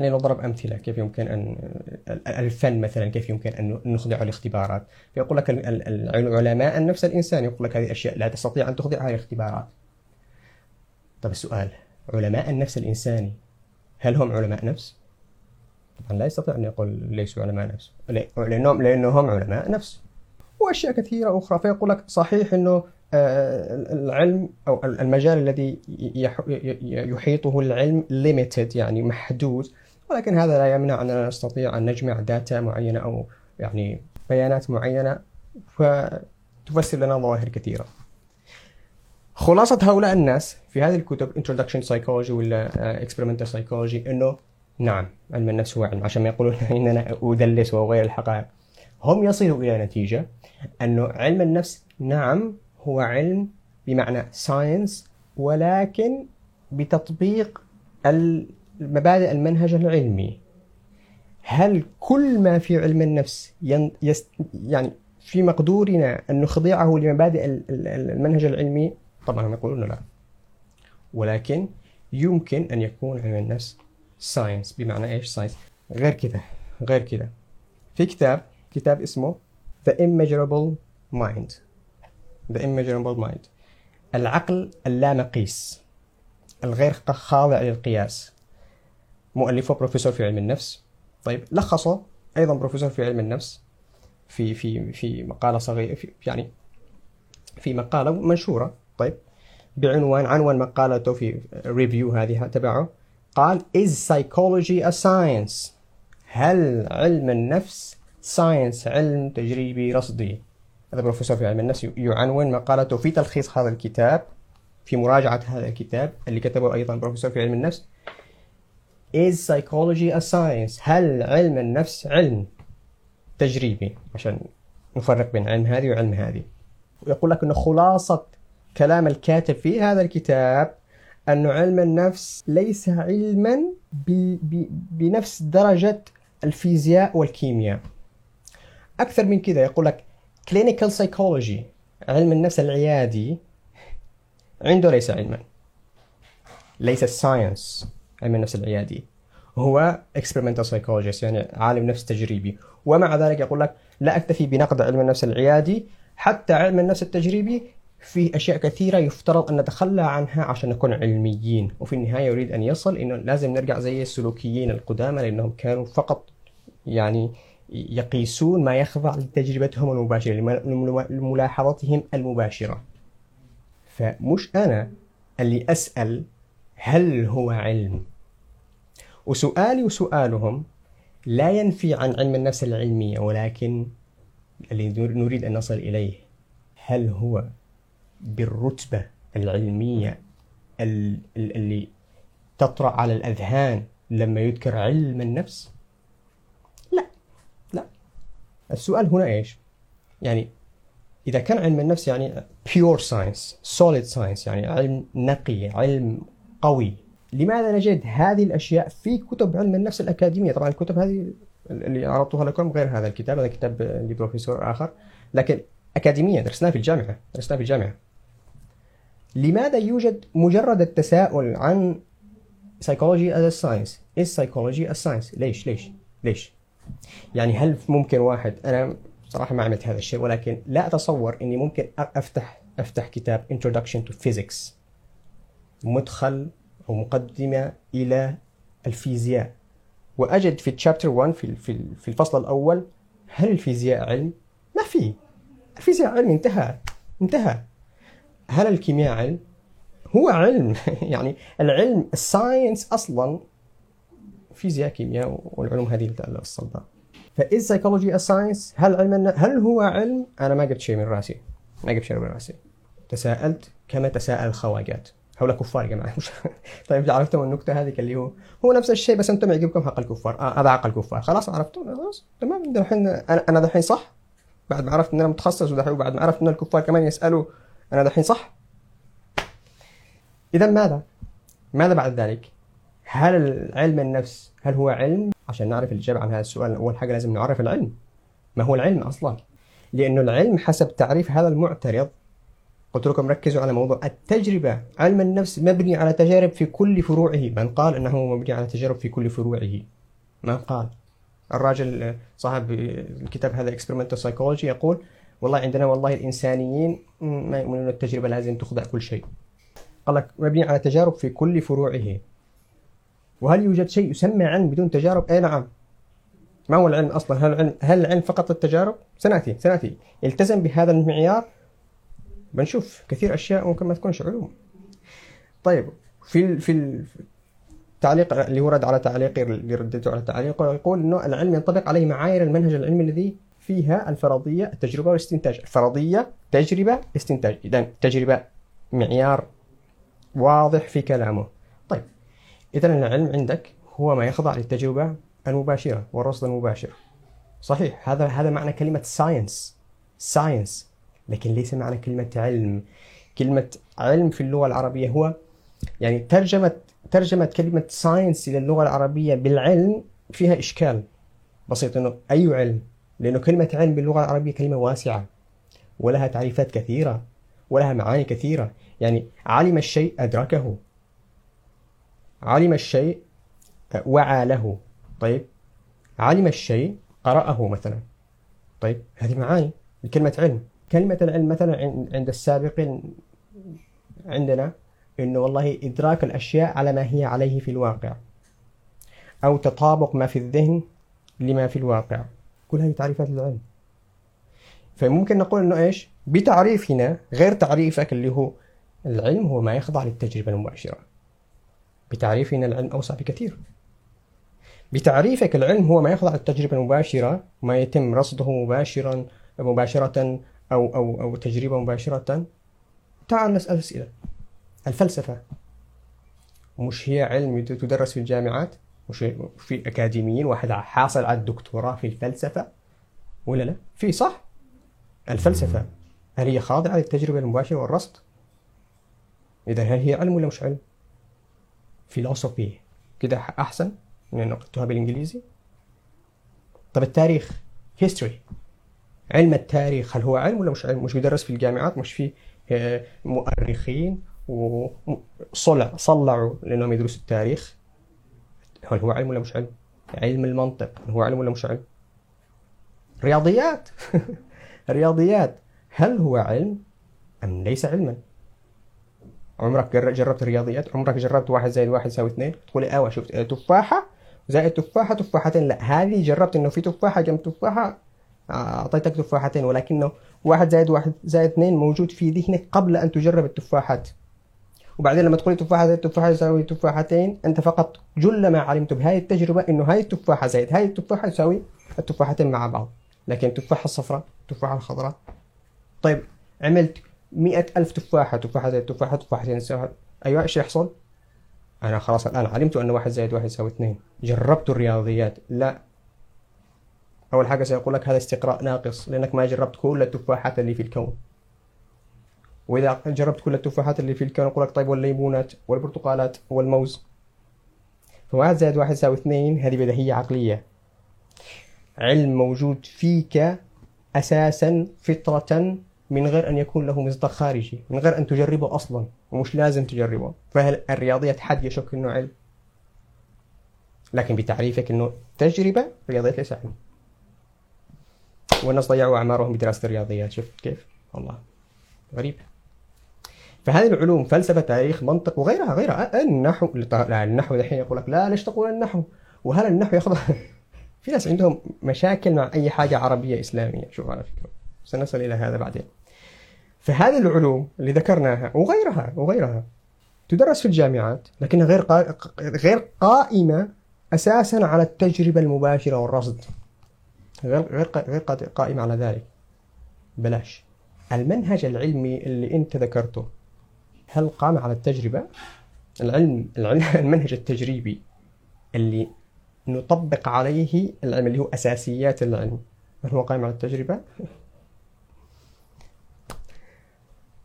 لنضرب أمثلة كيف يمكن أن الفن مثلا كيف يمكن أن نخضعه الاختبارات؟ فيقول لك العلماء النفس الإنسان يقول لك هذه الأشياء لا تستطيع أن تخضع هذه الاختبارات. طب السؤال علماء النفس الإنساني هل هم علماء نفس؟ طبعا لا يستطيع أن يقول ليسوا علماء نفس. لأنهم لأنهم علماء نفس. وأشياء كثيرة أخرى. فيقول لك صحيح آه، العلم أو المجال الذي يحيطه العلم limited يعني محدود. ولكن هذا لا يمنع أننا نستطيع أن نجمع داتا معينة أو يعني بيانات معينة فتفسر لنا ظواهر كثيرة. خلاصة هؤلاء الناس في هذه الكتب Introduction Psychology ولا Experimental Psychology إنه نعم علم النفس هو علم. عشان ما يقولون إننا ادلس واغير الحقائق. هم يصلوا إلى نتيجة أنه علم النفس نعم هو علم بمعنى science ولكن بتطبيق المبادئ المنهج العلمي. هل كل ما في علم النفس يعني في مقدورنا أن نخضعه لمبادئ المنهج العلمي؟ طبعا يقولون لا. ولكن يمكن أن يكون علم النفس science بمعنى إيش science غير كذا غير كذا في كتاب كتاب اسمه The Immeasurable Mind. The Immeasurable Mind. العقل اللامقيس الغير خاضع للقياس. مؤلفه بروفيسور في علم النفس. طيب لخصه أيضا بروفيسور في علم النفس. في في في مقالة صغيرة في يعني في مقالة منشورة. طيب بعنوان عنوان مقالته في review هذه تبعه. قال is psychology a science? هل علم النفس science علم تجريبي رصدي؟ هذا بروفيسور في علم النفس يعنون مقالته في تلخيص هذا الكتاب في مراجعة هذا الكتاب اللي كتبه أيضا بروفيسور في علم النفس. Is psychology a science? هل علم النفس علم تجريبي؟ عشان نفرق بين علم هذه وعلم هذه. ويقول لك أنه خلاصة كلام الكاتب في هذا الكتاب أن علم النفس ليس علما بنفس درجة الفيزياء والكيمياء. أكثر من كذا يقول لك clinical psychology علم النفس العيادي عنده ليس علما. ليس الساينس علم النفس العيادي. هو experimental psychologist يعني عالم نفس تجريبي. ومع ذلك يقول لك لا أكتفي بنقد علم النفس العيادي حتى علم النفس التجريبي في أشياء كثيرة يفترض أن نتخلى عنها عشان نكون علميين. وفي النهاية يريد أن يصل إنه لازم نرجع زي السلوكيين القدامى لأنهم كانوا فقط يعني يقيسون ما يخضع لتجربتهم المباشرة لملاحظتهم المباشرة. فمش أنا اللي أسأل هل هو علم. وسؤالي وسؤالهم لا ينفي عن علم النفس العلمية ولكن اللي نريد أن نصل إليه هل هو بالرتبة العلمية اللي تطرأ على الأذهان لما يذكر علم النفس؟ السؤال هنا إيش؟ يعني إذا كان علم النفس يعني pure science solid science يعني علم نقي علم قوي لماذا نجد هذه الأشياء في كتب علم النفس الأكاديمية؟ طبعا الكتب هذه اللي عرضتها لكم غير هذا الكتاب هذا كتاب لبروفيسور آخر لكن أكاديمية درسناه في الجامعة درسناه في الجامعة. لماذا يوجد مجرد التساؤل عن psychology as a science is psychology a science ليش؟ ليش؟ ليش؟ يعني هل ممكن واحد أنا صراحة ما عملت هذا الشيء ولكن لا أتصور أني ممكن أفتح أفتح كتاب introduction to physics. مدخل أو مقدمة إلى الفيزياء. وأجد في chapter 1 في في الفصل الأول هل الفيزياء علم؟ ما في. الفيزياء علم انتهى انتهى. هل الكيمياء علم؟ هو علم. يعني العلم ال science أصلا فيزياء كيمياء والعلوم هذه الصلبه ف is psychology science هل علم هل هو علم؟ أنا ما قلت شيء من رأسي. ما قلت شيء من رأسي. تساءلت كما تساءل الخواجات. هؤلاء كفار يا جماعة. طيب عرفتم النكته هذه اللي هو هو نفس الشيء بس أنتم يعجبكم حق الكفار. آه هذا عقل الكفار خلاص عرفتم؟ خلاص تمام. دحين أنا أنا دحين صح؟ بعد ما عرفت إن أنا متخصص ودحين بعد ما عرفت إن الكفار كمان يسألوا أنا دحين صح؟ إذا ماذا؟ ماذا بعد ذلك؟ هل علم النفس هل هو علم؟ عشان نعرف الإجابة عن هذا السؤال أول حاجة لازم نعرف العلم. ما هو العلم أصلا؟ لأنه العلم حسب تعريف هذا المعترض قلت لكم ركزوا على موضوع التجربة. علم النفس مبني على تجارب في كل فروعه. من قال أنه مبني على تجارب في كل فروعه. من قال؟ الراجل صاحب الكتاب هذا experimental psychology يقول والله عندنا والله الإنسانيين ما يؤمنون التجربة لازم تخضع كل شيء. قال لك مبني على تجارب في كل فروعه. وهل يوجد شيء يسمى علم بدون تجارب؟ أي نعم. ما هو العلم أصلا؟ هل العلم, هل العلم فقط التجارب؟ سنأتي سنأتي. التزم بهذا المعيار؟ بنشوف كثير أشياء ممكن ما تكونش علوم. طيب في في التعليق اللي ورد على تعليقي اللي رديته على تعليقه يقول إنه العلم ينطبق عليه معايير المنهج العلمي الذي فيها الفرضية التجربة والاستنتاج. الفرضية تجربة استنتاج اذا تجربة معيار واضح في كلامه. إذا العلم عندك هو ما يخضع للتجربة المباشرة والرصد المباشر. صحيح هذا هذا معنى كلمة science science لكن ليس معنى كلمة علم. كلمة علم في اللغة العربية هو يعني ترجمة ترجمة كلمة science إلى اللغة العربية بالعلم فيها إشكال بسيط إنه أي علم؟ لأنه كلمة علم باللغة العربية كلمة واسعة ولها تعريفات كثيرة ولها معاني كثيرة. يعني علم الشيء أدركه. علم الشيء وعى له. طيب. علم الشيء قرأه مثلا. طيب. هذه معاني لكلمة علم. كلمة العلم مثلا عند السابقين عندنا إنه والله إدراك الأشياء على ما هي عليه في الواقع أو تطابق ما في الذهن لما في الواقع. كل هذه تعريفات العلم فممكن نقول إنه إيش؟ بتعريفنا غير تعريفك اللي هو العلم هو ما يخضع للتجربة المباشرة. بتعريفنا العلم أوسع بكثير بتعريفك العلم هو ما يخضع للتجربة المباشرة ما يتم رصده مباشرا مباشرة أو أو أو تجربة مباشرة تعال نسأل أسئلة الفلسفة مش هي علم تدرس في الجامعات مش في أكاديميين واحد حاصل على الدكتوراه في الفلسفة ولا لا؟ في صح؟ الفلسفة هل هي خاضعة للتجربة المباشرة والرصد؟ إذا هل هي علم ولا مش علم؟ philosophy كده أحسن من إنه قلتها بالإنجليزي طب التاريخ history علم التاريخ هل هو علم ولا مش علم؟ مش بيدرس في الجامعات مش في آه، مؤرخين وصلع صلعوا لأنهم يدرسوا التاريخ هل هو علم ولا مش علم؟ علم المنطق هو علم ولا مش علم؟ رياضيات رياضيات هل هو علم أم ليس علما؟ عمرك جربت الرياضيات؟ عمرك جربت واحد زائد واحد يساوي اثنين؟ تقول لي أيوه شفت تفاحة؟ زائد تفاحة تفاحتين لا. هذه جربت إنه في تفاحة جنب تفاحة أعطيتك تفاحتين ولكنه واحد زائد واحد زائد اثنين موجود في ذهنك قبل أن تجرب التفاحات. وبعدين لما تقول تفاحة زائد تفاحة يساوي تفاحتين أنت فقط جل ما علمت بهذه التجربة إنه هذه التفاحة زائد هذه التفاحة يساوي التفاحتين مع بعض. لكن التفاحة الصفراء التفاحة الخضراء. طيب عملت مئة ألف تفاحة تفاحة زائد تفاحة تفاحتين يساوي أيوة إيش يحصل؟ أنا خلاص الآن علمت أن واحد زائد واحد يساوي اثنين. جربت الرياضيات؟ لا. أول حاجة سيقول لك هذا استقراء ناقص لأنك ما جربت كل التفاحات اللي في الكون. وإذا جربت كل التفاحات اللي في الكون يقول لك طيب والليمونات والبرتقالات والموز. فواحد زائد واحد يساوي اثنين هذه بديهية عقلية. علم موجود فيك أساسا فطرة من غير أن يكون له مصدر خارجي من غير أن تجربه أصلا ومش لازم تجربه. فهل الرياضيات حد يشك أنه علم؟ لكن بتعريفك أنه تجربة رياضيات ليس علم. والناس ضيعوا أعمارهم بدراسة الرياضيات شفت كيف؟ والله غريب. فهذه العلوم فلسفة تاريخ منطق وغيرها غيرها. النحو لا النحو دحين يقول لك لا ليش تقول النحو. وهل النحو ياخذ في ناس عندهم مشاكل مع أي حاجة عربية إسلامية. شوف على فكرة. سنصل إلى هذا بعدين. فهذه العلوم اللي ذكرناها وغيرها وغيرها تدرس في الجامعات لكنها غير غير قائمة أساسا على التجربة المباشرة والرصد غير غير غير قائمة على ذلك بلاش المنهج العلمي اللي أنت ذكرته هل قام على التجربة؟ العلم, العلم المنهج التجريبي اللي نطبق عليه العلم اللي هو أساسيات العلم هل هو قائم على التجربة؟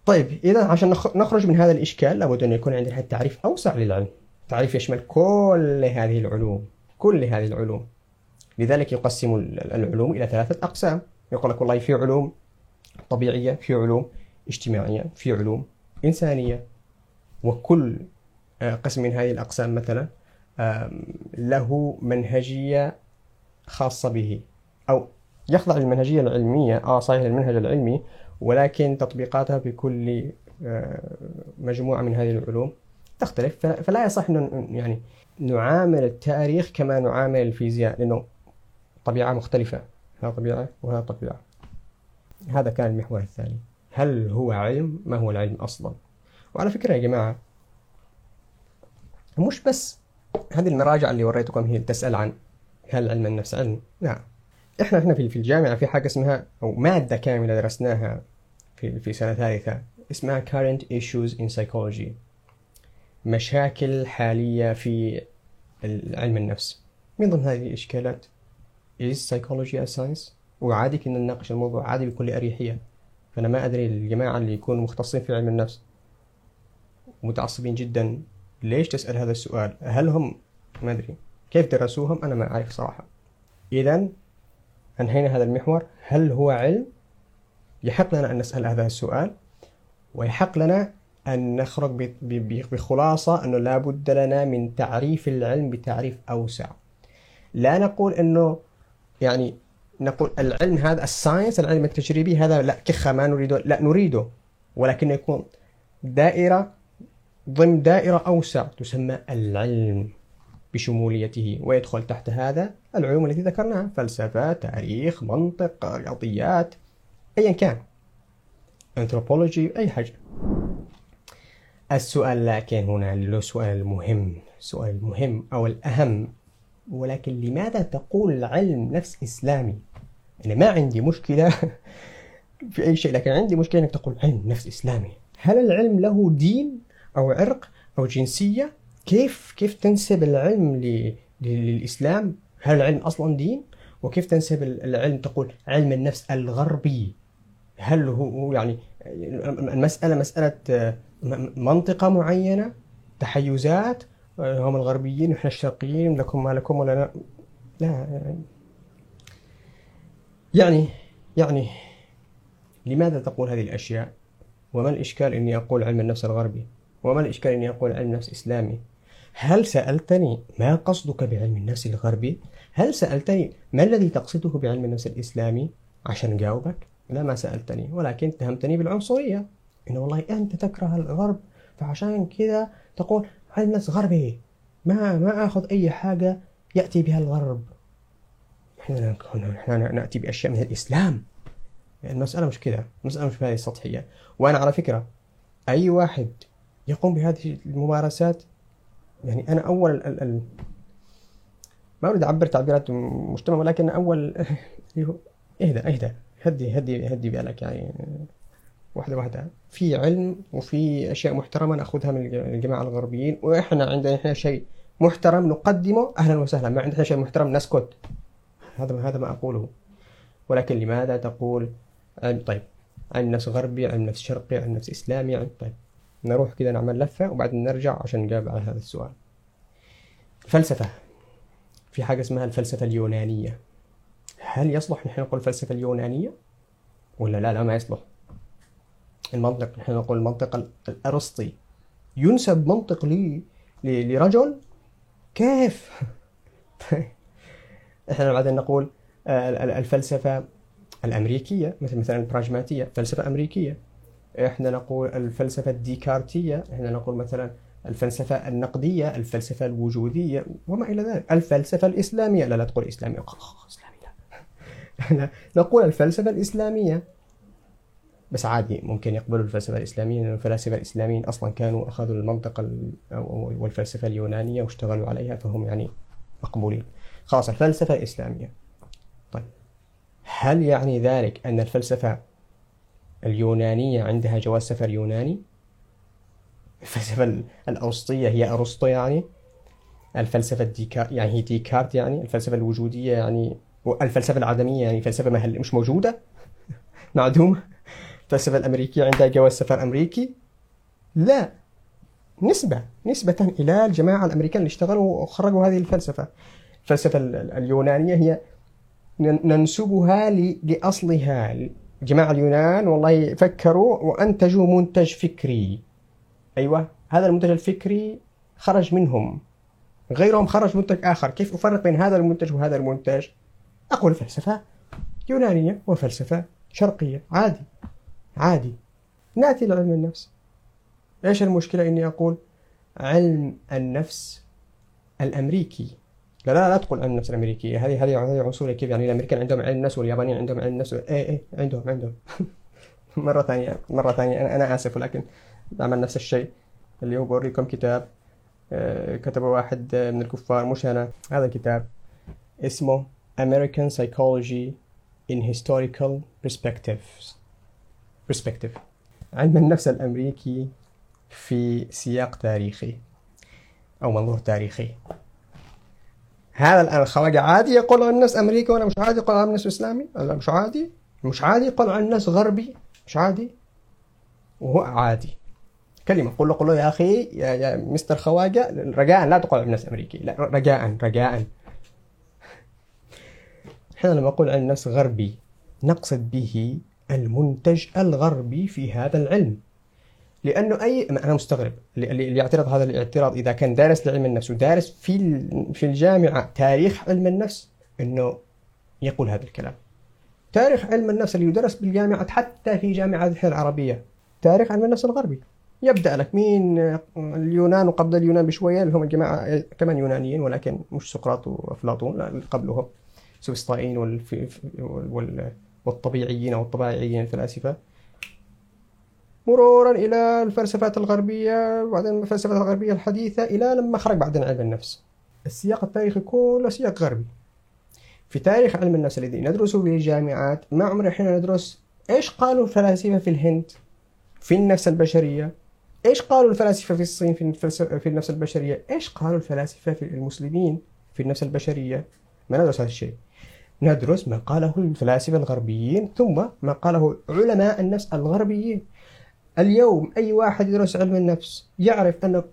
طيب إذا عشان نخرج من هذا الإشكال لابد أن يكون عندنا تعريف أوسع للعلم تعريف يشمل كل هذه العلوم كل هذه العلوم. لذلك يقسم العلوم إلى ثلاثة أقسام. يقول لك والله في علوم طبيعية في علوم اجتماعية في علوم إنسانية. وكل آه، قسم من هذه الأقسام مثلا له منهجية خاصة به. أو يخضع للمنهجية العلمية آه صحيح المنهج العلمي ولكن تطبيقاتها بكل آه، مجموعة من هذه العلوم تختلف. فلا يصح أن يعني نعامل التاريخ كما نعامل الفيزياء لأنه طبيعة مختلفة. هذا طبيعة وهذا طبيعة. هذا كان المحور الثاني. هل هو علم؟ ما هو العلم أصلا؟ وعلى فكرة يا جماعة مش بس هذه المراجع اللي وريتكم هي تسأل عن هل علم النفس علم؟ لا. إحنا هنا في الجامعة في حاجة اسمها أو مادة كاملة درسناها في في سنة ثالثة اسمها current issues in psychology. مشاكل حالية في علم النفس. من ضمن هذه الإشكالات is psychology a science وعادي كنا نناقش الموضوع عادي بكل أريحية. فأنا ما أدري الجماعة اللي يكونوا مختصين في علم النفس متعصبين جدا ليش تسأل هذا السؤال؟ هل هم؟ ما أدري. كيف درسوهم؟ أنا ما أعرف صراحة. إذا أنهينا هذا المحور. هل هو علم؟ يحق لنا أن نسأل هذا السؤال ويحق لنا أن نخرج بخلاصة أنه لا بد لنا من تعريف العلم بتعريف أوسع. لا نقول أنه يعني نقول العلم هذا الساينس العلم التجريبي هذا لا كخة ما نريده لا نريده ولكن يكون دائرة ضمن دائرة أوسع تسمى العلم بشموليته ويدخل تحت هذا العلوم التي ذكرناها فلسفة تاريخ منطق رياضيات أيا كان. Anthropology أي حاجة. السؤال لكن هنا له سؤال مهم. سؤال المهم أو الأهم. ولكن لماذا تقول علم نفس إسلامي؟ أنا ما عندي مشكلة في أي شيء لكن عندي مشكلة أنك تقول علم نفس إسلامي. هل العلم له دين أو عرق أو جنسية؟ كيف كيف تنسب العلم للإسلام؟ هل العلم أصلا دين؟ وكيف تنسب العلم تقول علم النفس الغربي؟ هل هو يعني المسألة مسألة آه، منطقة معينة تحيزات آه، هم الغربيين ونحن الشرقيين لكم ما لكم ولا لا؟ لا يعني يعني لماذا تقول هذه الأشياء؟ وما الإشكال أني أقول علم النفس الغربي؟ وما الإشكال أني أقول علم النفس إسلامي هل سألتني ما قصدك بعلم النفس الغربي؟ هل سألتني ما الذي تقصده بعلم النفس الإسلامي؟ عشان أجاوبك. لا ما سألتني ولكن اتهمتني بالعنصرية. إنه والله أنت تكره الغرب فعشان كذا تقول علم النفس غربي ما ما آخذ أي حاجة يأتي بها الغرب. إحنا إحنا نأتي بأشياء من الإسلام. المسألة مش كذا المسألة مش بهذه السطحية. وأنا على فكرة أي واحد يقوم بهذه الممارسات يعني أنا أول ال ال ما أريد أعبر تعبيرات مجتمع ولكن أول اهدى اهدى هدي هدي هدي بالك يعني واحدة واحدة. في علم وفي أشياء محترمة نأخذها من الجماعة الغربيين وإحنا عندنا إحنا شيء محترم نقدمه أهلا وسهلا. ما عندنا شيء محترم نسكت. هذا هذا ما أقوله. ولكن لماذا تقول علم طيب علم نفس غربي علم نفس شرقي علم نفس إسلامي؟ علم طيب نروح كذا نعمل لفة وبعدين نرجع عشان نجاوب على هذا السؤال. فلسفة. في حاجة اسمها الفلسفة اليونانية. هل يصلح نحن نقول الفلسفة اليونانية؟ ولا لا لا ما يصلح. المنطق نحن نقول المنطق الأرسطي. ينسب منطق لي لرجل؟ كيف؟ إحنا بعدين نقول آه، الفلسفة الأمريكية مثل مثلا البراجماتية فلسفة أمريكية. إحنا نقول الفلسفة الديكارتية إحنا نقول مثلا الفلسفة النقدية الفلسفة الوجودية وما إلى ذلك. الفلسفة الإسلامية. لا لا تقول إسلامية إسلامي. لا نقول الفلسفة الإسلامية. بس عادي ممكن يقبلوا الفلسفة الإسلامية لأن الفلاسفة الإسلاميين أصلا كانوا أخذوا المنطق والفلسفة اليونانية واشتغلوا عليها فهم يعني مقبولين. خلاص الفلسفة الإسلامية. طيب هل يعني ذلك أن الفلسفة اليونانية عندها جواز سفر يوناني؟ الفلسفة الأوسطية هي أرسطو يعني؟ الفلسفة الديكارت يعني هي ديكارت يعني؟ الفلسفة الوجودية يعني الفلسفة العدمية يعني فلسفة مهل مش موجودة. معدومة. الفلسفة الأمريكية عندها جواز سفر أمريكي. لا. نسبة. نسبة إلى الجماعة الأمريكان اللي اشتغلوا وخرجوا هذه الفلسفة. الفلسفة اليونانية هي ننسبها لأصلها. جماعة اليونان والله فكروا وأنتجوا منتج فكري. أيوة. هذا المنتج الفكري خرج منهم. غيرهم خرج منتج آخر. كيف أفرق بين هذا المنتج وهذا المنتج؟ أقول فلسفة يونانية وفلسفة شرقية. عادي عادي. نأتي لعلم النفس. إيش المشكلة إني أقول علم النفس الأمريكي؟ لا لا لا تقول علم النفس الأمريكي. هذه هذه هذه عنصرية كيف يعني؟ الأمريكان عندهم علم النفس واليابانيين عندهم علم النفس إيه إيه عندهم عندهم. مرة ثانية مرة ثانية. أنا, أنا آسف ولكن بعمل نفس الشيء. اللي هو بوريكم كتاب آه، كتبه واحد من الكفار مش أنا. هذا الكتاب اسمه American Psychology in Historical Perspectives Perspective. علم النفس الأمريكي في سياق تاريخي أو منظور تاريخي. هذا الآن الخواجة عادي يقول عن الناس أمريكا ولا مش عادي؟ يقول عن الناس إسلامي. ولا مش عادي. مش عادي يقول عن الناس غربي. مش عادي. وهو عادي. كلمة. قل له قل له يا أخي يا, يا مستر خواجة رجاء لا تقول عن الناس أمريكي لا رجاء رجاء. حين لما أقول عن الناس غربي نقصد به المنتج الغربي في هذا العلم. لأنه اي أنا مستغرب. اللي يعترض هذا الاعتراض إذا كان دارس لعلم النفس ودارس في في الجامعة تاريخ علم النفس إنه يقول هذا الكلام. تاريخ علم النفس اللي يدرس بالجامعة حتى في جامعات العربية تاريخ علم النفس الغربي. يبدأ لك مين اليونان وقبل اليونان بشوية اللي هم الجماعة كمان يونانيين ولكن مش سقراط وأفلاطون لا قبلهم. سوفسطائيين والطبيعيين أو الطبيعيين الفلاسفه مرورا إلى الفلسفات الغربية وبعدين الفلسفات الغربية الحديثة إلى لما خرج بعدين علم النفس. السياق التاريخي كله سياق غربي. في تاريخ علم النفس الذي ندرسه في الجامعات ما عمرنا حين ندرس إيش قالوا الفلاسفة في الهند في النفس البشرية؟ إيش قالوا الفلاسفة في الصين في, في النفس البشرية؟ إيش قالوا الفلاسفة في المسلمين في النفس البشرية؟ ما ندرس هذا الشيء. ندرس ما قاله الفلاسفة الغربيين ثم ما قاله علماء النفس الغربيين. اليوم أي واحد يدرس علم النفس يعرف أن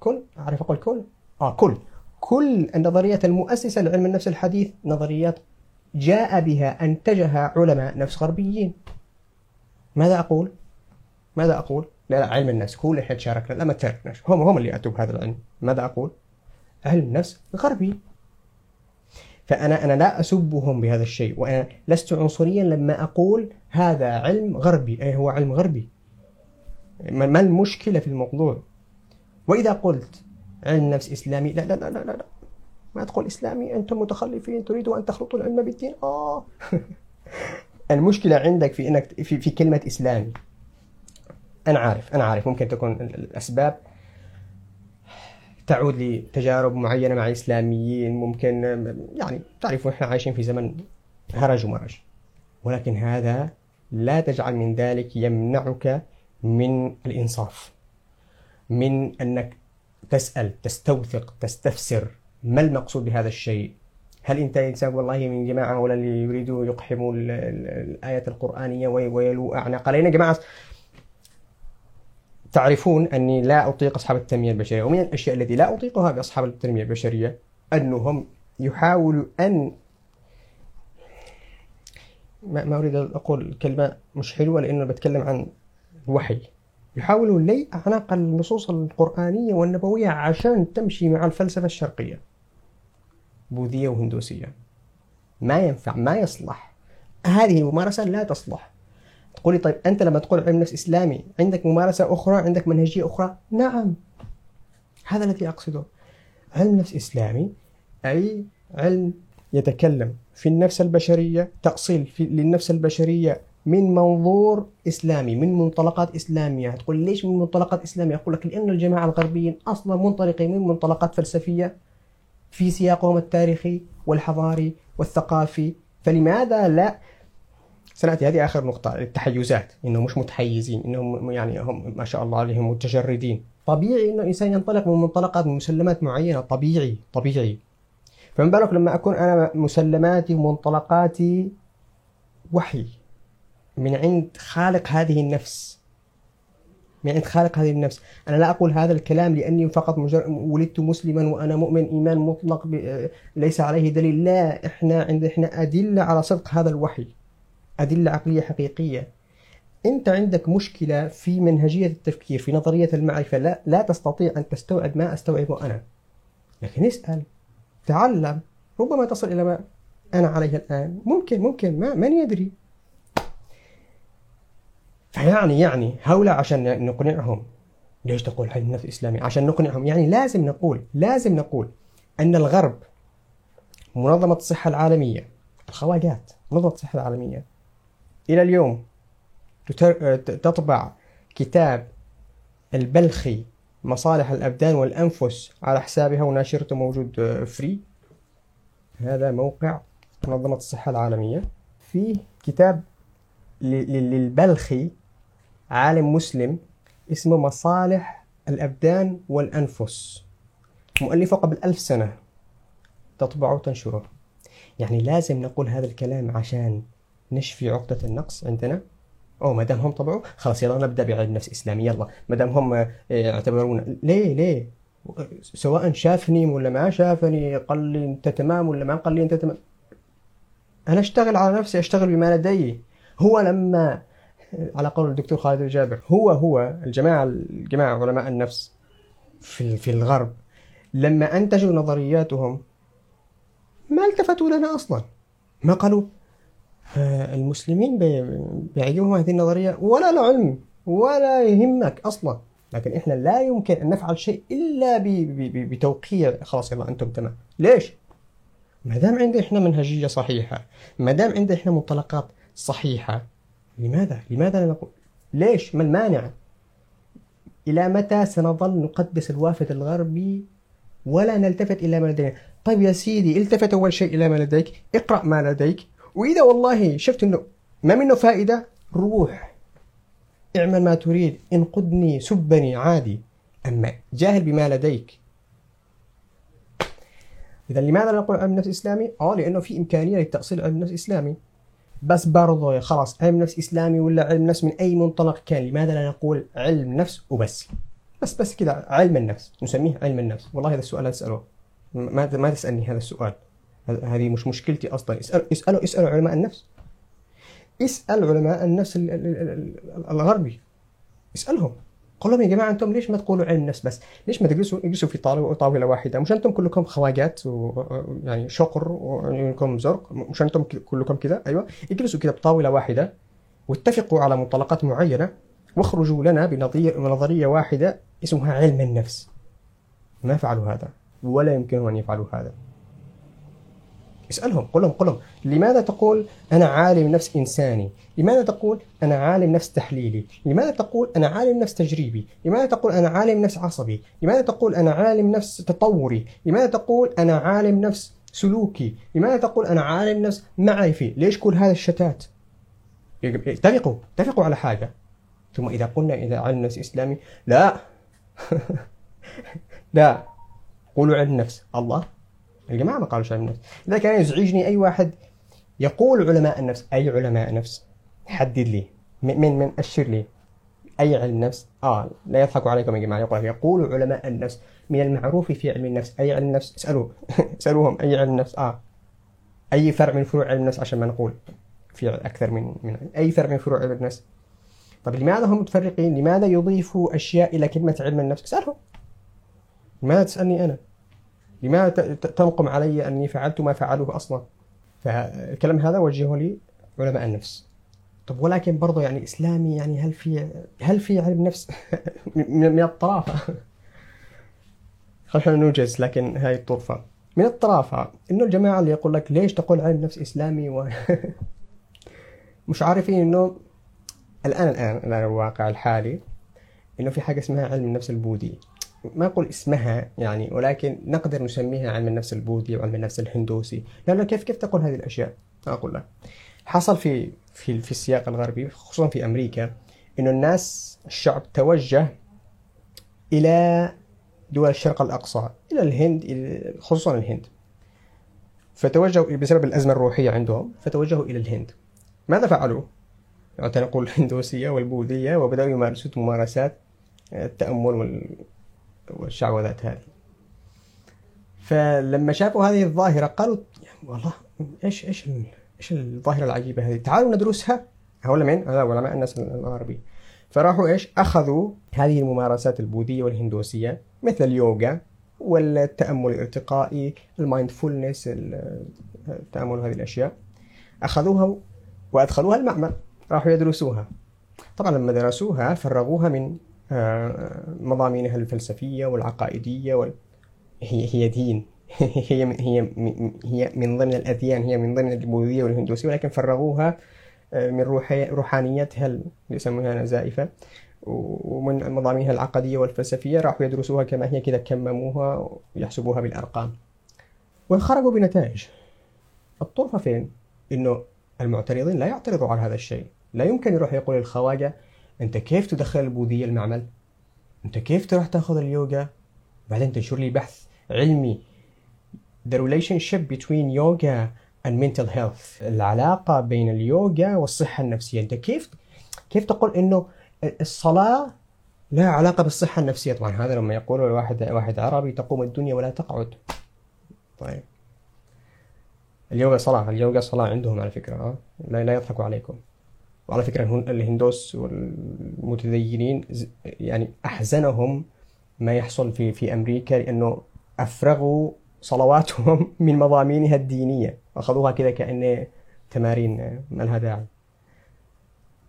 كل أعرف أقول كل؟ آه كل. كل النظريات المؤسسة لعلم النفس الحديث نظريات جاء بها أنتجها علماء نفس غربيين. ماذا أقول؟ ماذا أقول؟ لا لا علم النفس. كل إحنا تشاركنا لا ما تشاركناش. هم هم اللي أتوا بهذا العلم. ماذا أقول؟ علم النفس غربي فأنا أنا لا أسبهم بهذا الشيء وأنا لست عنصريا لما أقول هذا علم غربي أي هو علم غربي. ما المشكلة في الموضوع؟ وإذا قلت علم نفس إسلامي لا لا لا لا, لا. ما تقول إسلامي أنتم متخلفين تريدوا أن تخلطوا العلم بالدين؟ آه. المشكلة عندك في إنك في, في كلمة إسلامي. أنا عارف أنا عارف ممكن تكون الأسباب. تعود لتجارب معينة مع الإسلاميين ممكن يعني تعرفوا إحنا عايشين في زمن هرج ومرج. ولكن هذا لا تجعل من ذلك يمنعك من الإنصاف من أنك تسأل تستوثق تستفسر ما المقصود بهذا الشيء. هل أنت إنسان والله من جماعة ولا اللي يريدوا يقحموا الايه القرآنية ويلوا أعناق علينا؟ جماعة تعرفون أني لا أطيق أصحاب التنمية البشرية ومن الأشياء التي لا أطيقها بأصحاب التنمية البشرية أنهم يحاولوا أن ما, ما أريد أقول كلمة مش حلوة لأنه بتكلم عن الوحي يحاولوا لي أعناق النصوص القرآنية والنبوية عشان تمشي مع الفلسفة الشرقية. بوذية وهندوسية. ما ينفع ما يصلح. هذه الممارسة لا تصلح. تقولي طيب أنت لما تقول علم نفس إسلامي عندك ممارسة أخرى؟ عندك منهجية أخرى؟ نعم. هذا الذي أقصده. علم نفس إسلامي أي علم يتكلم في النفس البشرية تأصيل في للنفس البشرية من منظور إسلامي من منطلقات إسلامية. تقول ليش من منطلقات إسلامية؟ أقول لك لأن الجماعة الغربيين أصلا منطلقين من منطلقات فلسفية في سياقهم التاريخي والحضاري والثقافي. فلماذا لا؟ سنأتي هذه آخر نقطة التحيزات إنهم مش متحيزين إنهم يعني هم ما شاء الله عليهم متجردين. طبيعي إنه الإنسان ينطلق من منطلقات من مسلمات معينة طبيعي طبيعي. فمن بالك لما أكون أنا مسلماتي ومنطلقاتي وحي؟ من عند خالق هذه النفس. من عند خالق هذه النفس. أنا لا أقول هذا الكلام لأني فقط ولدت مسلما وأنا مؤمن إيمان مطلق ليس عليه دليل. لا إحنا عند إحنا أدلة على صدق هذا الوحي. أدلة عقلية حقيقية. أنت عندك مشكلة في منهجية التفكير في نظرية المعرفة. لا, لا تستطيع أن تستوعب ما أستوعبه أنا. لكن اسأل تعلم. ربما تصل إلى ما أنا عليه الآن. ممكن ممكن. ما من يدري. فيعني يعني هؤلاء عشان نقنعهم. ليش تقول علم النفس الإسلامي عشان نقنعهم. يعني لازم نقول لازم نقول أن الغرب منظمة الصحة العالمية الخواجات منظمة الصحة العالمية إلى اليوم تطبع كتاب البلخي مصالح الأبدان والأنفس على حسابها وناشرته موجود فري هذا موقع منظمة الصحة العالمية. فيه كتاب للبلخي عالم مسلم اسمه مصالح الأبدان والأنفس. مؤلفه قبل ألف سنة. تطبعه وتنشره يعني لازم نقول هذا الكلام عشان نشفي عقدة النقص عندنا. أو ما دام هم طبعوا خلاص يلا نبدأ بعلم نفس إسلامي يلا. ما دام هم آه، اعتبرونا. ليه؟ ليه؟ سواء شافني ولا ما شافني قال لي أنت تمام ولا ما قال لي أنت تمام. أنا أشتغل على نفسي أشتغل بما لدي. هو لما على قول الدكتور خالد الجابر هو هو الجماعة الجماعة علماء النفس في في الغرب لما أنتجوا نظرياتهم ما التفتوا لنا أصلا. ما قالوا؟ المسلمين بيعجبهم هذه النظرية ولا له علم ولا يهمك أصلا لكن إحنا لا يمكن أن نفعل شيء إلا بتوقيع خلاص يلا أنتم تمام ليش؟ ما دام عندنا إحنا منهجية صحيحة ما دام عندنا إحنا منطلقات صحيحة لماذا؟ لماذا لا نقول؟ ليش؟ ما المانع؟ إلى متى سنظل نقدس الوافد الغربي ولا نلتفت إلى ما لدينا؟ طيب يا سيدي التفت أول شيء إلى ما لديك اقرأ ما لديك وإذا والله شفت أنه ما منه فائدة روح اعمل ما تريد انقدني سبني عادي. أما جاهل بما لديك. إذا لماذا لا نقول علم نفس إسلامي؟ آه لأنه في إمكانية لتأصيل علم نفس إسلامي بس برضه خلاص علم نفس إسلامي ولا علم نفس من أي منطلق كان؟ لماذا لا نقول علم نفس وبس؟ بس بس كذا علم النفس نسميه علم النفس. والله هذا السؤال لا تسأله. ما ما تسألني هذا السؤال. هذه مش مشكلتي أصلا اسأل اسألوا اسألوا علماء النفس اسأل علماء النفس الغربي اسألهم قل لهم يا جماعة أنتم ليش ما تقولوا علم نفس بس؟ ليش ما تجلسوا اجلسوا في طاوله واحدة؟ مش أنتم كلكم خواجات ويعني شقر وعندكم زرق مش أنتم كلكم كذا أيوه اجلسوا كذا بطاولة واحدة واتفقوا على منطلقات معينة واخرجوا لنا بنظريه واحدة اسمها علم النفس. ما فعلوا هذا ولا يمكنهم أن يفعلوا هذا. اسألهم قل لهم قل لهم لماذا تقول أنا عالم نفس إنساني؟ لماذا تقول أنا عالم نفس تحليلي؟ لماذا تقول أنا عالم نفس تجريبي؟ لماذا تقول أنا عالم نفس عصبي؟ لماذا تقول أنا عالم نفس تطوري؟ لماذا تقول أنا عالم نفس سلوكي؟ لماذا تقول أنا عالم نفس معرفي؟ ليش كل هذا الشتات؟ اتفقوا اتفقوا على حاجة. ثم إذا قلنا إذا علم نفس إسلامي لا. لا. قولوا علم نفس. الله. الجماعة ما قالوا علم النفس إذا كان يزعجني أي واحد يقول علماء النفس أي علماء نفس حدد لي من من أشر لي أي علم نفس. آه لا يضحكوا عليكم يا جماعة يقول يقول علماء النفس. من المعروف في علم النفس أي علم نفس؟ اسألوا. اسألوهم أي علم نفس؟ آه. أي فرع من فروع علم النفس؟ عشان ما نقول في أكثر من من أي فرع من فروع علم النفس؟ طيب لماذا هم متفرقين؟ لماذا يضيفوا أشياء إلى كلمة علم النفس؟ اسألهم. لماذا تسألني أنا؟ لماذا تنقم علي أني فعلت ما فعلوه أصلا؟ فالكلام هذا وجهه لي علماء النفس. طب ولكن برضه يعني إسلامي يعني هل في هل في علم نفس من الطرافة؟ خلينا نوجز لكن هاي الطرفة. من الطرافة إنه الجماعة اللي يقول لك ليش تقول علم نفس إسلامي و مش عارفين إنه الآن الآن الآن الواقع الحالي إنه في حاجة اسمها علم النفس البوذي. ما أقول اسمها يعني ولكن نقدر نسميها علم النفس البوذي وعلم النفس الهندوسي. لأنه كيف كيف تقول هذه الأشياء؟ أقول لك. حصل في في في السياق الغربي خصوصا في أمريكا إنه الناس الشعب توجه إلى دول الشرق الأقصى إلى الهند خصوصا الهند. فتوجهوا بسبب الأزمة الروحية عندهم فتوجهوا إلى الهند. ماذا فعلوا؟ نقول الهندوسية والبوذية وبدأوا يمارسون ممارسات التأمل والشعوذات هذه. فلما شافوا هذه الظاهرة قالوا والله إيش إيش إيش الظاهرة العجيبة هذه؟ تعالوا ندرسها. هؤلاء من؟ هذا علماء الناس الغربي فراحوا إيش؟ أخذوا هذه الممارسات البوذية والهندوسية مثل اليوغا والتأمل الإرتقائي المايندفولنس التأمل هذه الأشياء. أخذوها وأدخلوها المعمل. راحوا يدرسوها. طبعا لما درسوها فرغوها من مضامينها الفلسفية والعقائدية وال... هي هي دين. هي هي هي من ضمن الأديان هي من ضمن البوذية والهندوسية ولكن فرغوها آه، من روحانيتها يسمونها زائفة. ومن مضامينها العقدية والفلسفية راحوا يدرسوها كما هي كذا كمموها ويحسبوها بالأرقام. وخرجوا بنتائج. الطرفة فين؟ إنه المعترضين لا يعترضوا على هذا الشيء. لا يمكن يروح يقول الخواجة انت كيف تدخل البوذية المعمل؟ انت كيف تروح تاخذ اليوغا؟ بعدين تنشر لي بحث علمي. The relationship between yoga and mental health. العلاقة بين اليوغا والصحة النفسية. انت كيف كيف تقول انه الصلاة لها علاقة بالصحة النفسية؟ طبعا هذا لما يقول الواحد واحد عربي تقوم الدنيا ولا تقعد. طيب. اليوغا صلاة اليوغا صلاة عندهم على فكرة لا لا يضحكوا عليكم. وعلى فكرة الهندوس والمتدينين يعني أحزنهم ما يحصل في في أمريكا لأنه أفرغوا صلواتهم من مضامينها الدينية. أخذوها كذا كأنه تمارين ما لها داعي.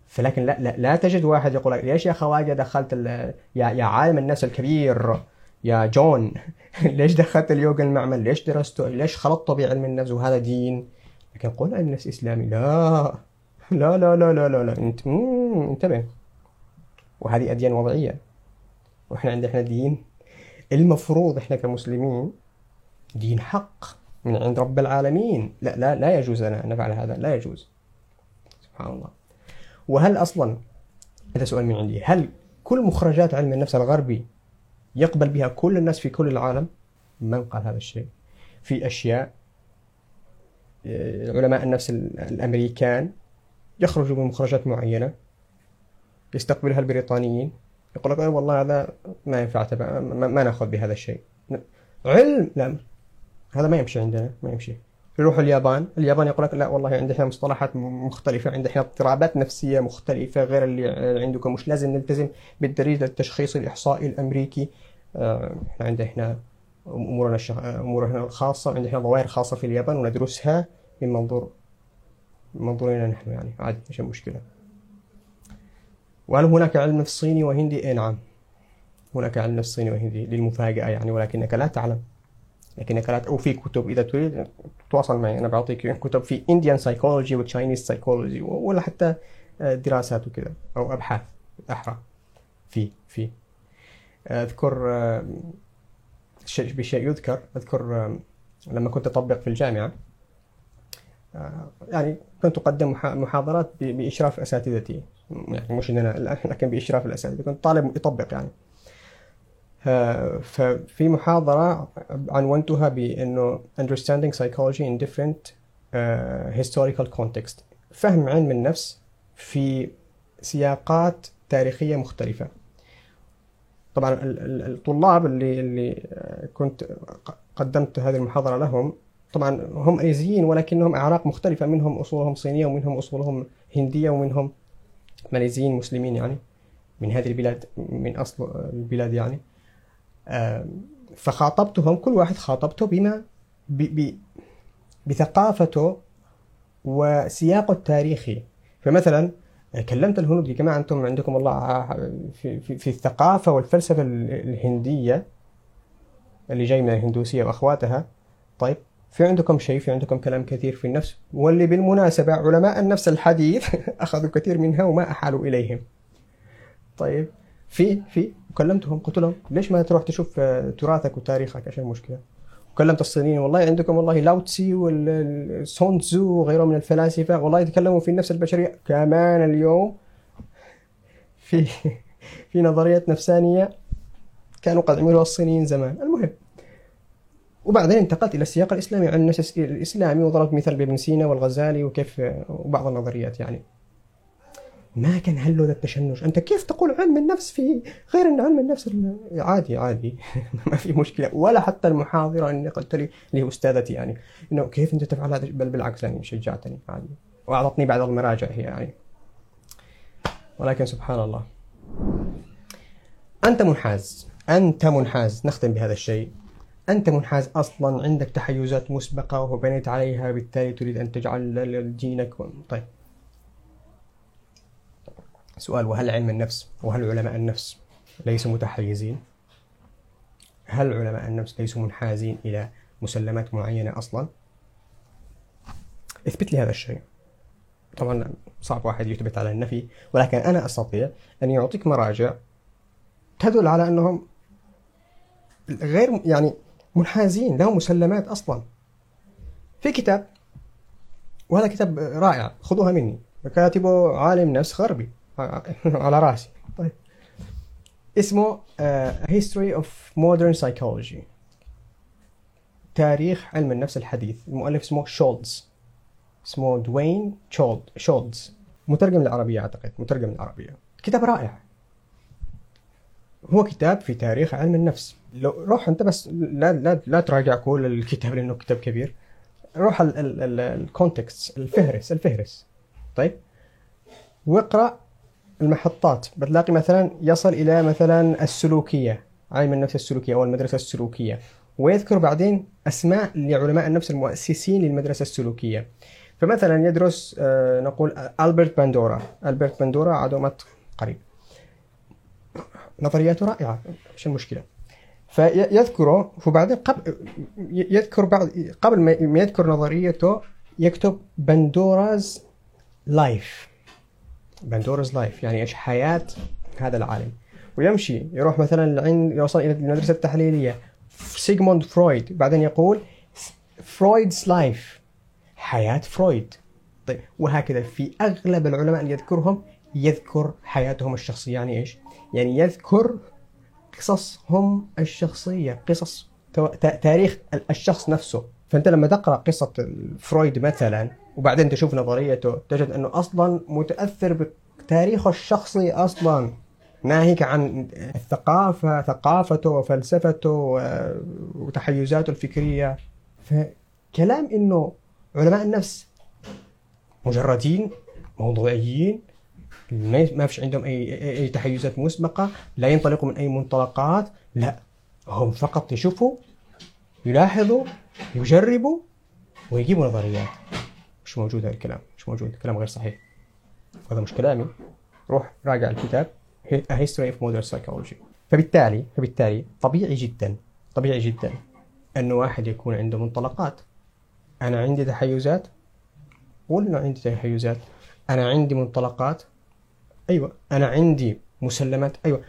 فلكن لا, لا, لا تجد واحد يقول لك ليش يا خواجة دخلت يا, يا عالم النفس الكبير يا جون ليش دخلت اليوغا المعمل ليش درسته ليش خلطته بعلم النفس وهذا دين؟ لكن قول علم النفس إسلامي لا. لا لا لا لا لا, لا. انت انتبه. وهذه أديان وضعية. وإحنا عندنا إحنا دين. المفروض إحنا كمسلمين دين حق من عند رب العالمين. لا لا لا يجوز لنا أن نفعل هذا. لا يجوز. سبحان الله. وهل أصلا هذا سؤال من عندي. هل كل مخرجات علم النفس الغربي يقبل بها كل الناس في كل العالم؟ من قال هذا الشيء. في أشياء علماء النفس الأمريكان يخرجوا بمخرجات معينة يستقبلها البريطانيين يقول لك والله هذا ما ينفع تبع ما, ما نأخذ بهذا الشيء. علم لا هذا ما يمشي عندنا ما يمشي. يروح اليابان اليابان يقول لك لا والله عندنا مصطلحات مختلفة عندنا اضطرابات نفسية مختلفة غير اللي عندكم مش لازم نلتزم بالدليل التشخيصي الإحصائي الأمريكي. آه، إحنا عندنا هنا أمورنا الشخ... أمورنا الخاصة عندنا ظواهر خاصه في اليابان وندرسها من منظور منظورنا نحن يعني. عادي مش مشكلة. وهل هناك علم نفس صيني وهندي؟ اي نعم. هناك علم نفس صيني وهندي للمفاجأة يعني ولكنك لا تعلم. لكنك لا أو في كتب. إذا تريد تواصل معي. أنا بعطيك كتب في Indian psychology و Chinese psychology ولا حتى دراسات وكذا أو أبحاث أحرى. في في. أذكر بشيء يذكر. أذكر لما كنت أطبق في الجامعة يعني كنت أقدم محاضرات بإشراف أساتذتي. يعني مش إن أنا لكن بإشراف الأساتذة. كنت طالب يطبق يعني. ففي محاضرة عنونتها بأنه understanding psychology in different uh, historical context. فهم علم النفس في سياقات تاريخية مختلفة. طبعا الطلاب اللي اللي كنت قدمت هذه المحاضرة لهم طبعا هم أيزيين ولكنهم أعراق مختلفة. منهم أصولهم صينية ومنهم أصولهم هندية ومنهم ماليزيين مسلمين يعني من هذه البلاد من أصل البلاد يعني. فخاطبتهم كل واحد خاطبته بما بثقافته وسياقه التاريخي. فمثلا كلمت الهنود يا جماعة أنتم عندكم الله في, في, في الثقافة والفلسفة الهندية اللي جاي من الهندوسية وأخواتها. طيب في عندكم شيء في عندكم كلام كثير في النفس واللي بالمناسبة علماء النفس الحديث أخذوا كثير منها وما أحالوا إليهم. طيب في في كلمتهم قلت لهم ليش ما تروح تشوف تراثك وتاريخك؟ إيش المشكلة وكلمت الصينيين والله عندكم والله لاوتسي والسون تزو وغيره من الفلاسفة والله يتكلموا في النفس البشرية كمان اليوم. في في نظريات نفسانية كانوا قد عملوها الصينيين زمان. المهم وبعدين انتقلت إلى السياق الإسلامي عن النفس الإسلامي وضربت مثال بابن سينا والغزالي وكيف وبعض النظريات يعني. ما كان هذا التشنج؟ أنت كيف تقول علم النفس في غير إن علم النفس عادي عادي. ما في مشكلة. ولا حتى المحاضرة إني قلت لي اللي هي استاذتي يعني إنه كيف أنت تفعل هذا؟ بل بالعكس يعني شجعتني عادي. وأعطتني بعض المراجع هي يعني. ولكن سبحان الله. أنت منحاز. أنت منحاز. نختم بهذا الشيء. أنت منحاز أصلا عندك تحيزات مسبقة وبنيت عليها بالتالي تريد أن تجعل دينك طيب سؤال وهل علم النفس وهل علماء النفس ليسوا متحيزين؟ هل علماء النفس ليسوا منحازين إلى مسلمات معينة أصلا؟ اثبت لي هذا الشيء طبعا صعب واحد يثبت على النفي ولكن أنا أستطيع أن يعطيك مراجع تدل على أنهم غير يعني منحازين لهم مسلمات أصلا. في كتاب وهذا كتاب رائع خذوها مني. كاتبه عالم نفس غربي على رأسي. طيب. اسمه History of Modern Psychology. تاريخ علم النفس الحديث. المؤلف اسمه شولتز اسمه دوين شولت شولتز مترجم للعربية أعتقد مترجم للعربية. كتاب رائع. هو كتاب في تاريخ علم النفس. لو روح انت بس لا لا لا تراجع كل الكتاب لأنه كتاب كبير. روح ال contents الفهرس الفهرس. طيب. واقرأ المحطات. بتلاقي مثلا يصل إلى مثلا السلوكية علم النفس السلوكية أو المدرسة السلوكية. ويذكر بعدين أسماء لعلماء النفس المؤسسين للمدرسة السلوكية. فمثلا يدرس آه، نقول ألبرت باندورا ألبرت باندورا عدو قريب. نظرياته رائعة إيش المشكلة. فيذكره وبعدين قبل يذكر بعد قبل ما يذكر نظريته يكتب Bandura's life. Bandura's life يعني إيش حياة هذا العالم. ويمشي يروح مثلا لعند يوصل إلى المدرسة التحليلية. سيغموند فرويد بعدين يقول Freud's life حياة فرويد. طيب وهكذا في أغلب العلماء اللي يذكرهم يذكر حياتهم الشخصية. يعني إيش؟ يعني يذكر قصصهم الشخصية قصص تاريخ الشخص نفسه. فأنت لما تقرأ قصة فرويد مثلا وبعدين تشوف نظريته تجد إنه أصلا متأثر بتاريخه الشخصي أصلا. ناهيك عن الثقافة ثقافته وفلسفته وتحيزاته الفكرية. فكلام إنه علماء النفس مجردين موضوعيين ما فيش عندهم اي اي تحيزات مسبقة لا ينطلقوا من أي منطلقات لا. هم فقط يشوفوا يلاحظوا يجربوا ويجيبوا نظريات. مش موجود هذا الكلام. مش موجود. كلام غير صحيح. هذا مش كلامي روح راجع الكتاب. A History of Modern Psychology. فبالتالي فبالتالي طبيعي جدا. طبيعي جدا انه واحد يكون عنده منطلقات. أنا عندي تحيزات. قول إنه عندي تحيزات. أنا عندي منطلقات. أيوه أنا عندي مسلمات أيوه.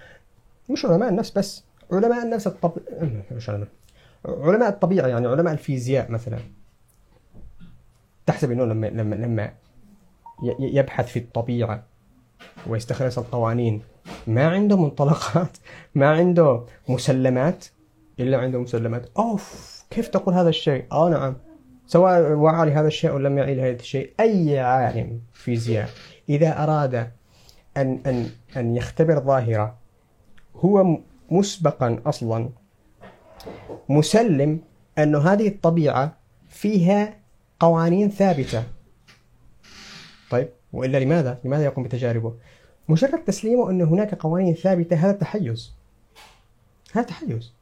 مش علماء النفس بس علماء النفس الطب مش علماء. علماء الطبيعة يعني علماء الفيزياء مثلا. تحسب إنه لما لما لما يبحث في الطبيعة ويستخلص القوانين ما عنده منطلقات ما عنده مسلمات إلا عنده مسلمات. أوف كيف تقول هذا الشيء؟ آه نعم. سواء وعى لهذا الشيء أو لم يعي لهذا الشيء أي عالم فيزياء إذا أراد أن أن أن يختبر ظاهرة هو مسبقا أصلا مسلم أن هذه الطبيعة فيها قوانين ثابتة طيب وإلا لماذا؟ لماذا يقوم بتجاربه؟ مجرد تسليمه أن هناك قوانين ثابتة هذا تحيز هذا تحيز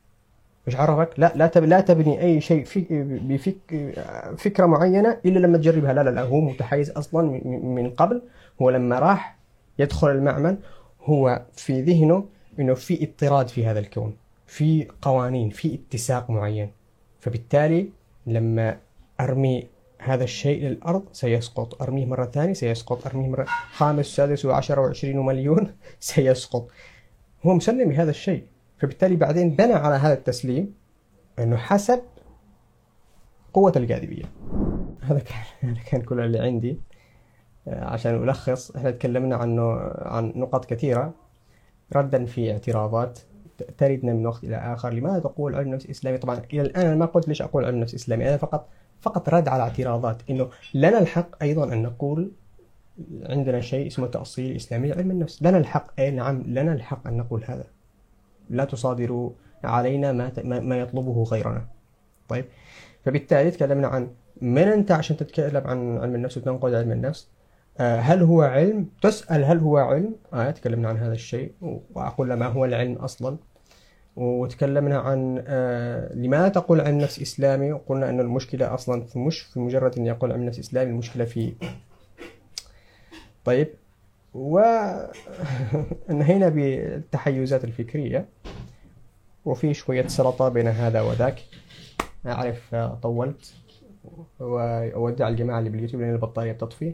مش عرفك؟ لا لا لا تبني أي شيء في بفك فكرة معينة إلا لما تجربها لا لا لا هو متحيز أصلا من قبل هو لما راح يدخل المعمل هو في ذهنه إنه في اضطراد في هذا الكون في قوانين في اتساق معين. فبالتالي لما أرمي هذا الشيء للأرض سيسقط. أرميه مرة ثانية سيسقط. أرميه مرة خامس سادس وعشرة وعشرين ومليون سيسقط. هو مسلم بهذا الشيء. فبالتالي بعدين بنى على هذا التسليم أنه حسب قوة الجاذبية. هذا كان هذا كان كل اللي عندي. عشان ألخص إحنا تكلمنا عنه عن نقاط كثيرة. ردا في اعتراضات تردنا من وقت إلى آخر. لماذا تقول علم نفس إسلامي؟ طبعا إلى الآن أنا ما قلت ليش أقول علم نفس إسلامي. أنا فقط فقط رد على اعتراضات إنه لنا الحق أيضا أن نقول عندنا شيء اسمه تأصيل إسلامي علم النفس. لنا الحق أي نعم لنا الحق أن نقول هذا. لا تصادروا علينا ما ما يطلبه غيرنا. طيب؟ فبالتالي تكلمنا عن من أنت عشان تتكلم عن علم النفس وتنقد علم النفس؟ آه، هل هو علم؟ تسأل هل هو علم؟ آه تكلمنا عن هذا الشيء وأقول ما هو العلم أصلا. وتكلمنا عن آه لماذا تقول عن نفس إسلامي؟ وقلنا أن المشكلة أصلا مش في مجرد أن يقول عن نفس إسلامي المشكلة في طيب. وانهينا بالتحيزات الفكرية وفي شوية سلطة بين هذا وذاك. أعرف آه، طولت وأودع الجماعة اللي باليوتيوب لأن البطارية بتطفي.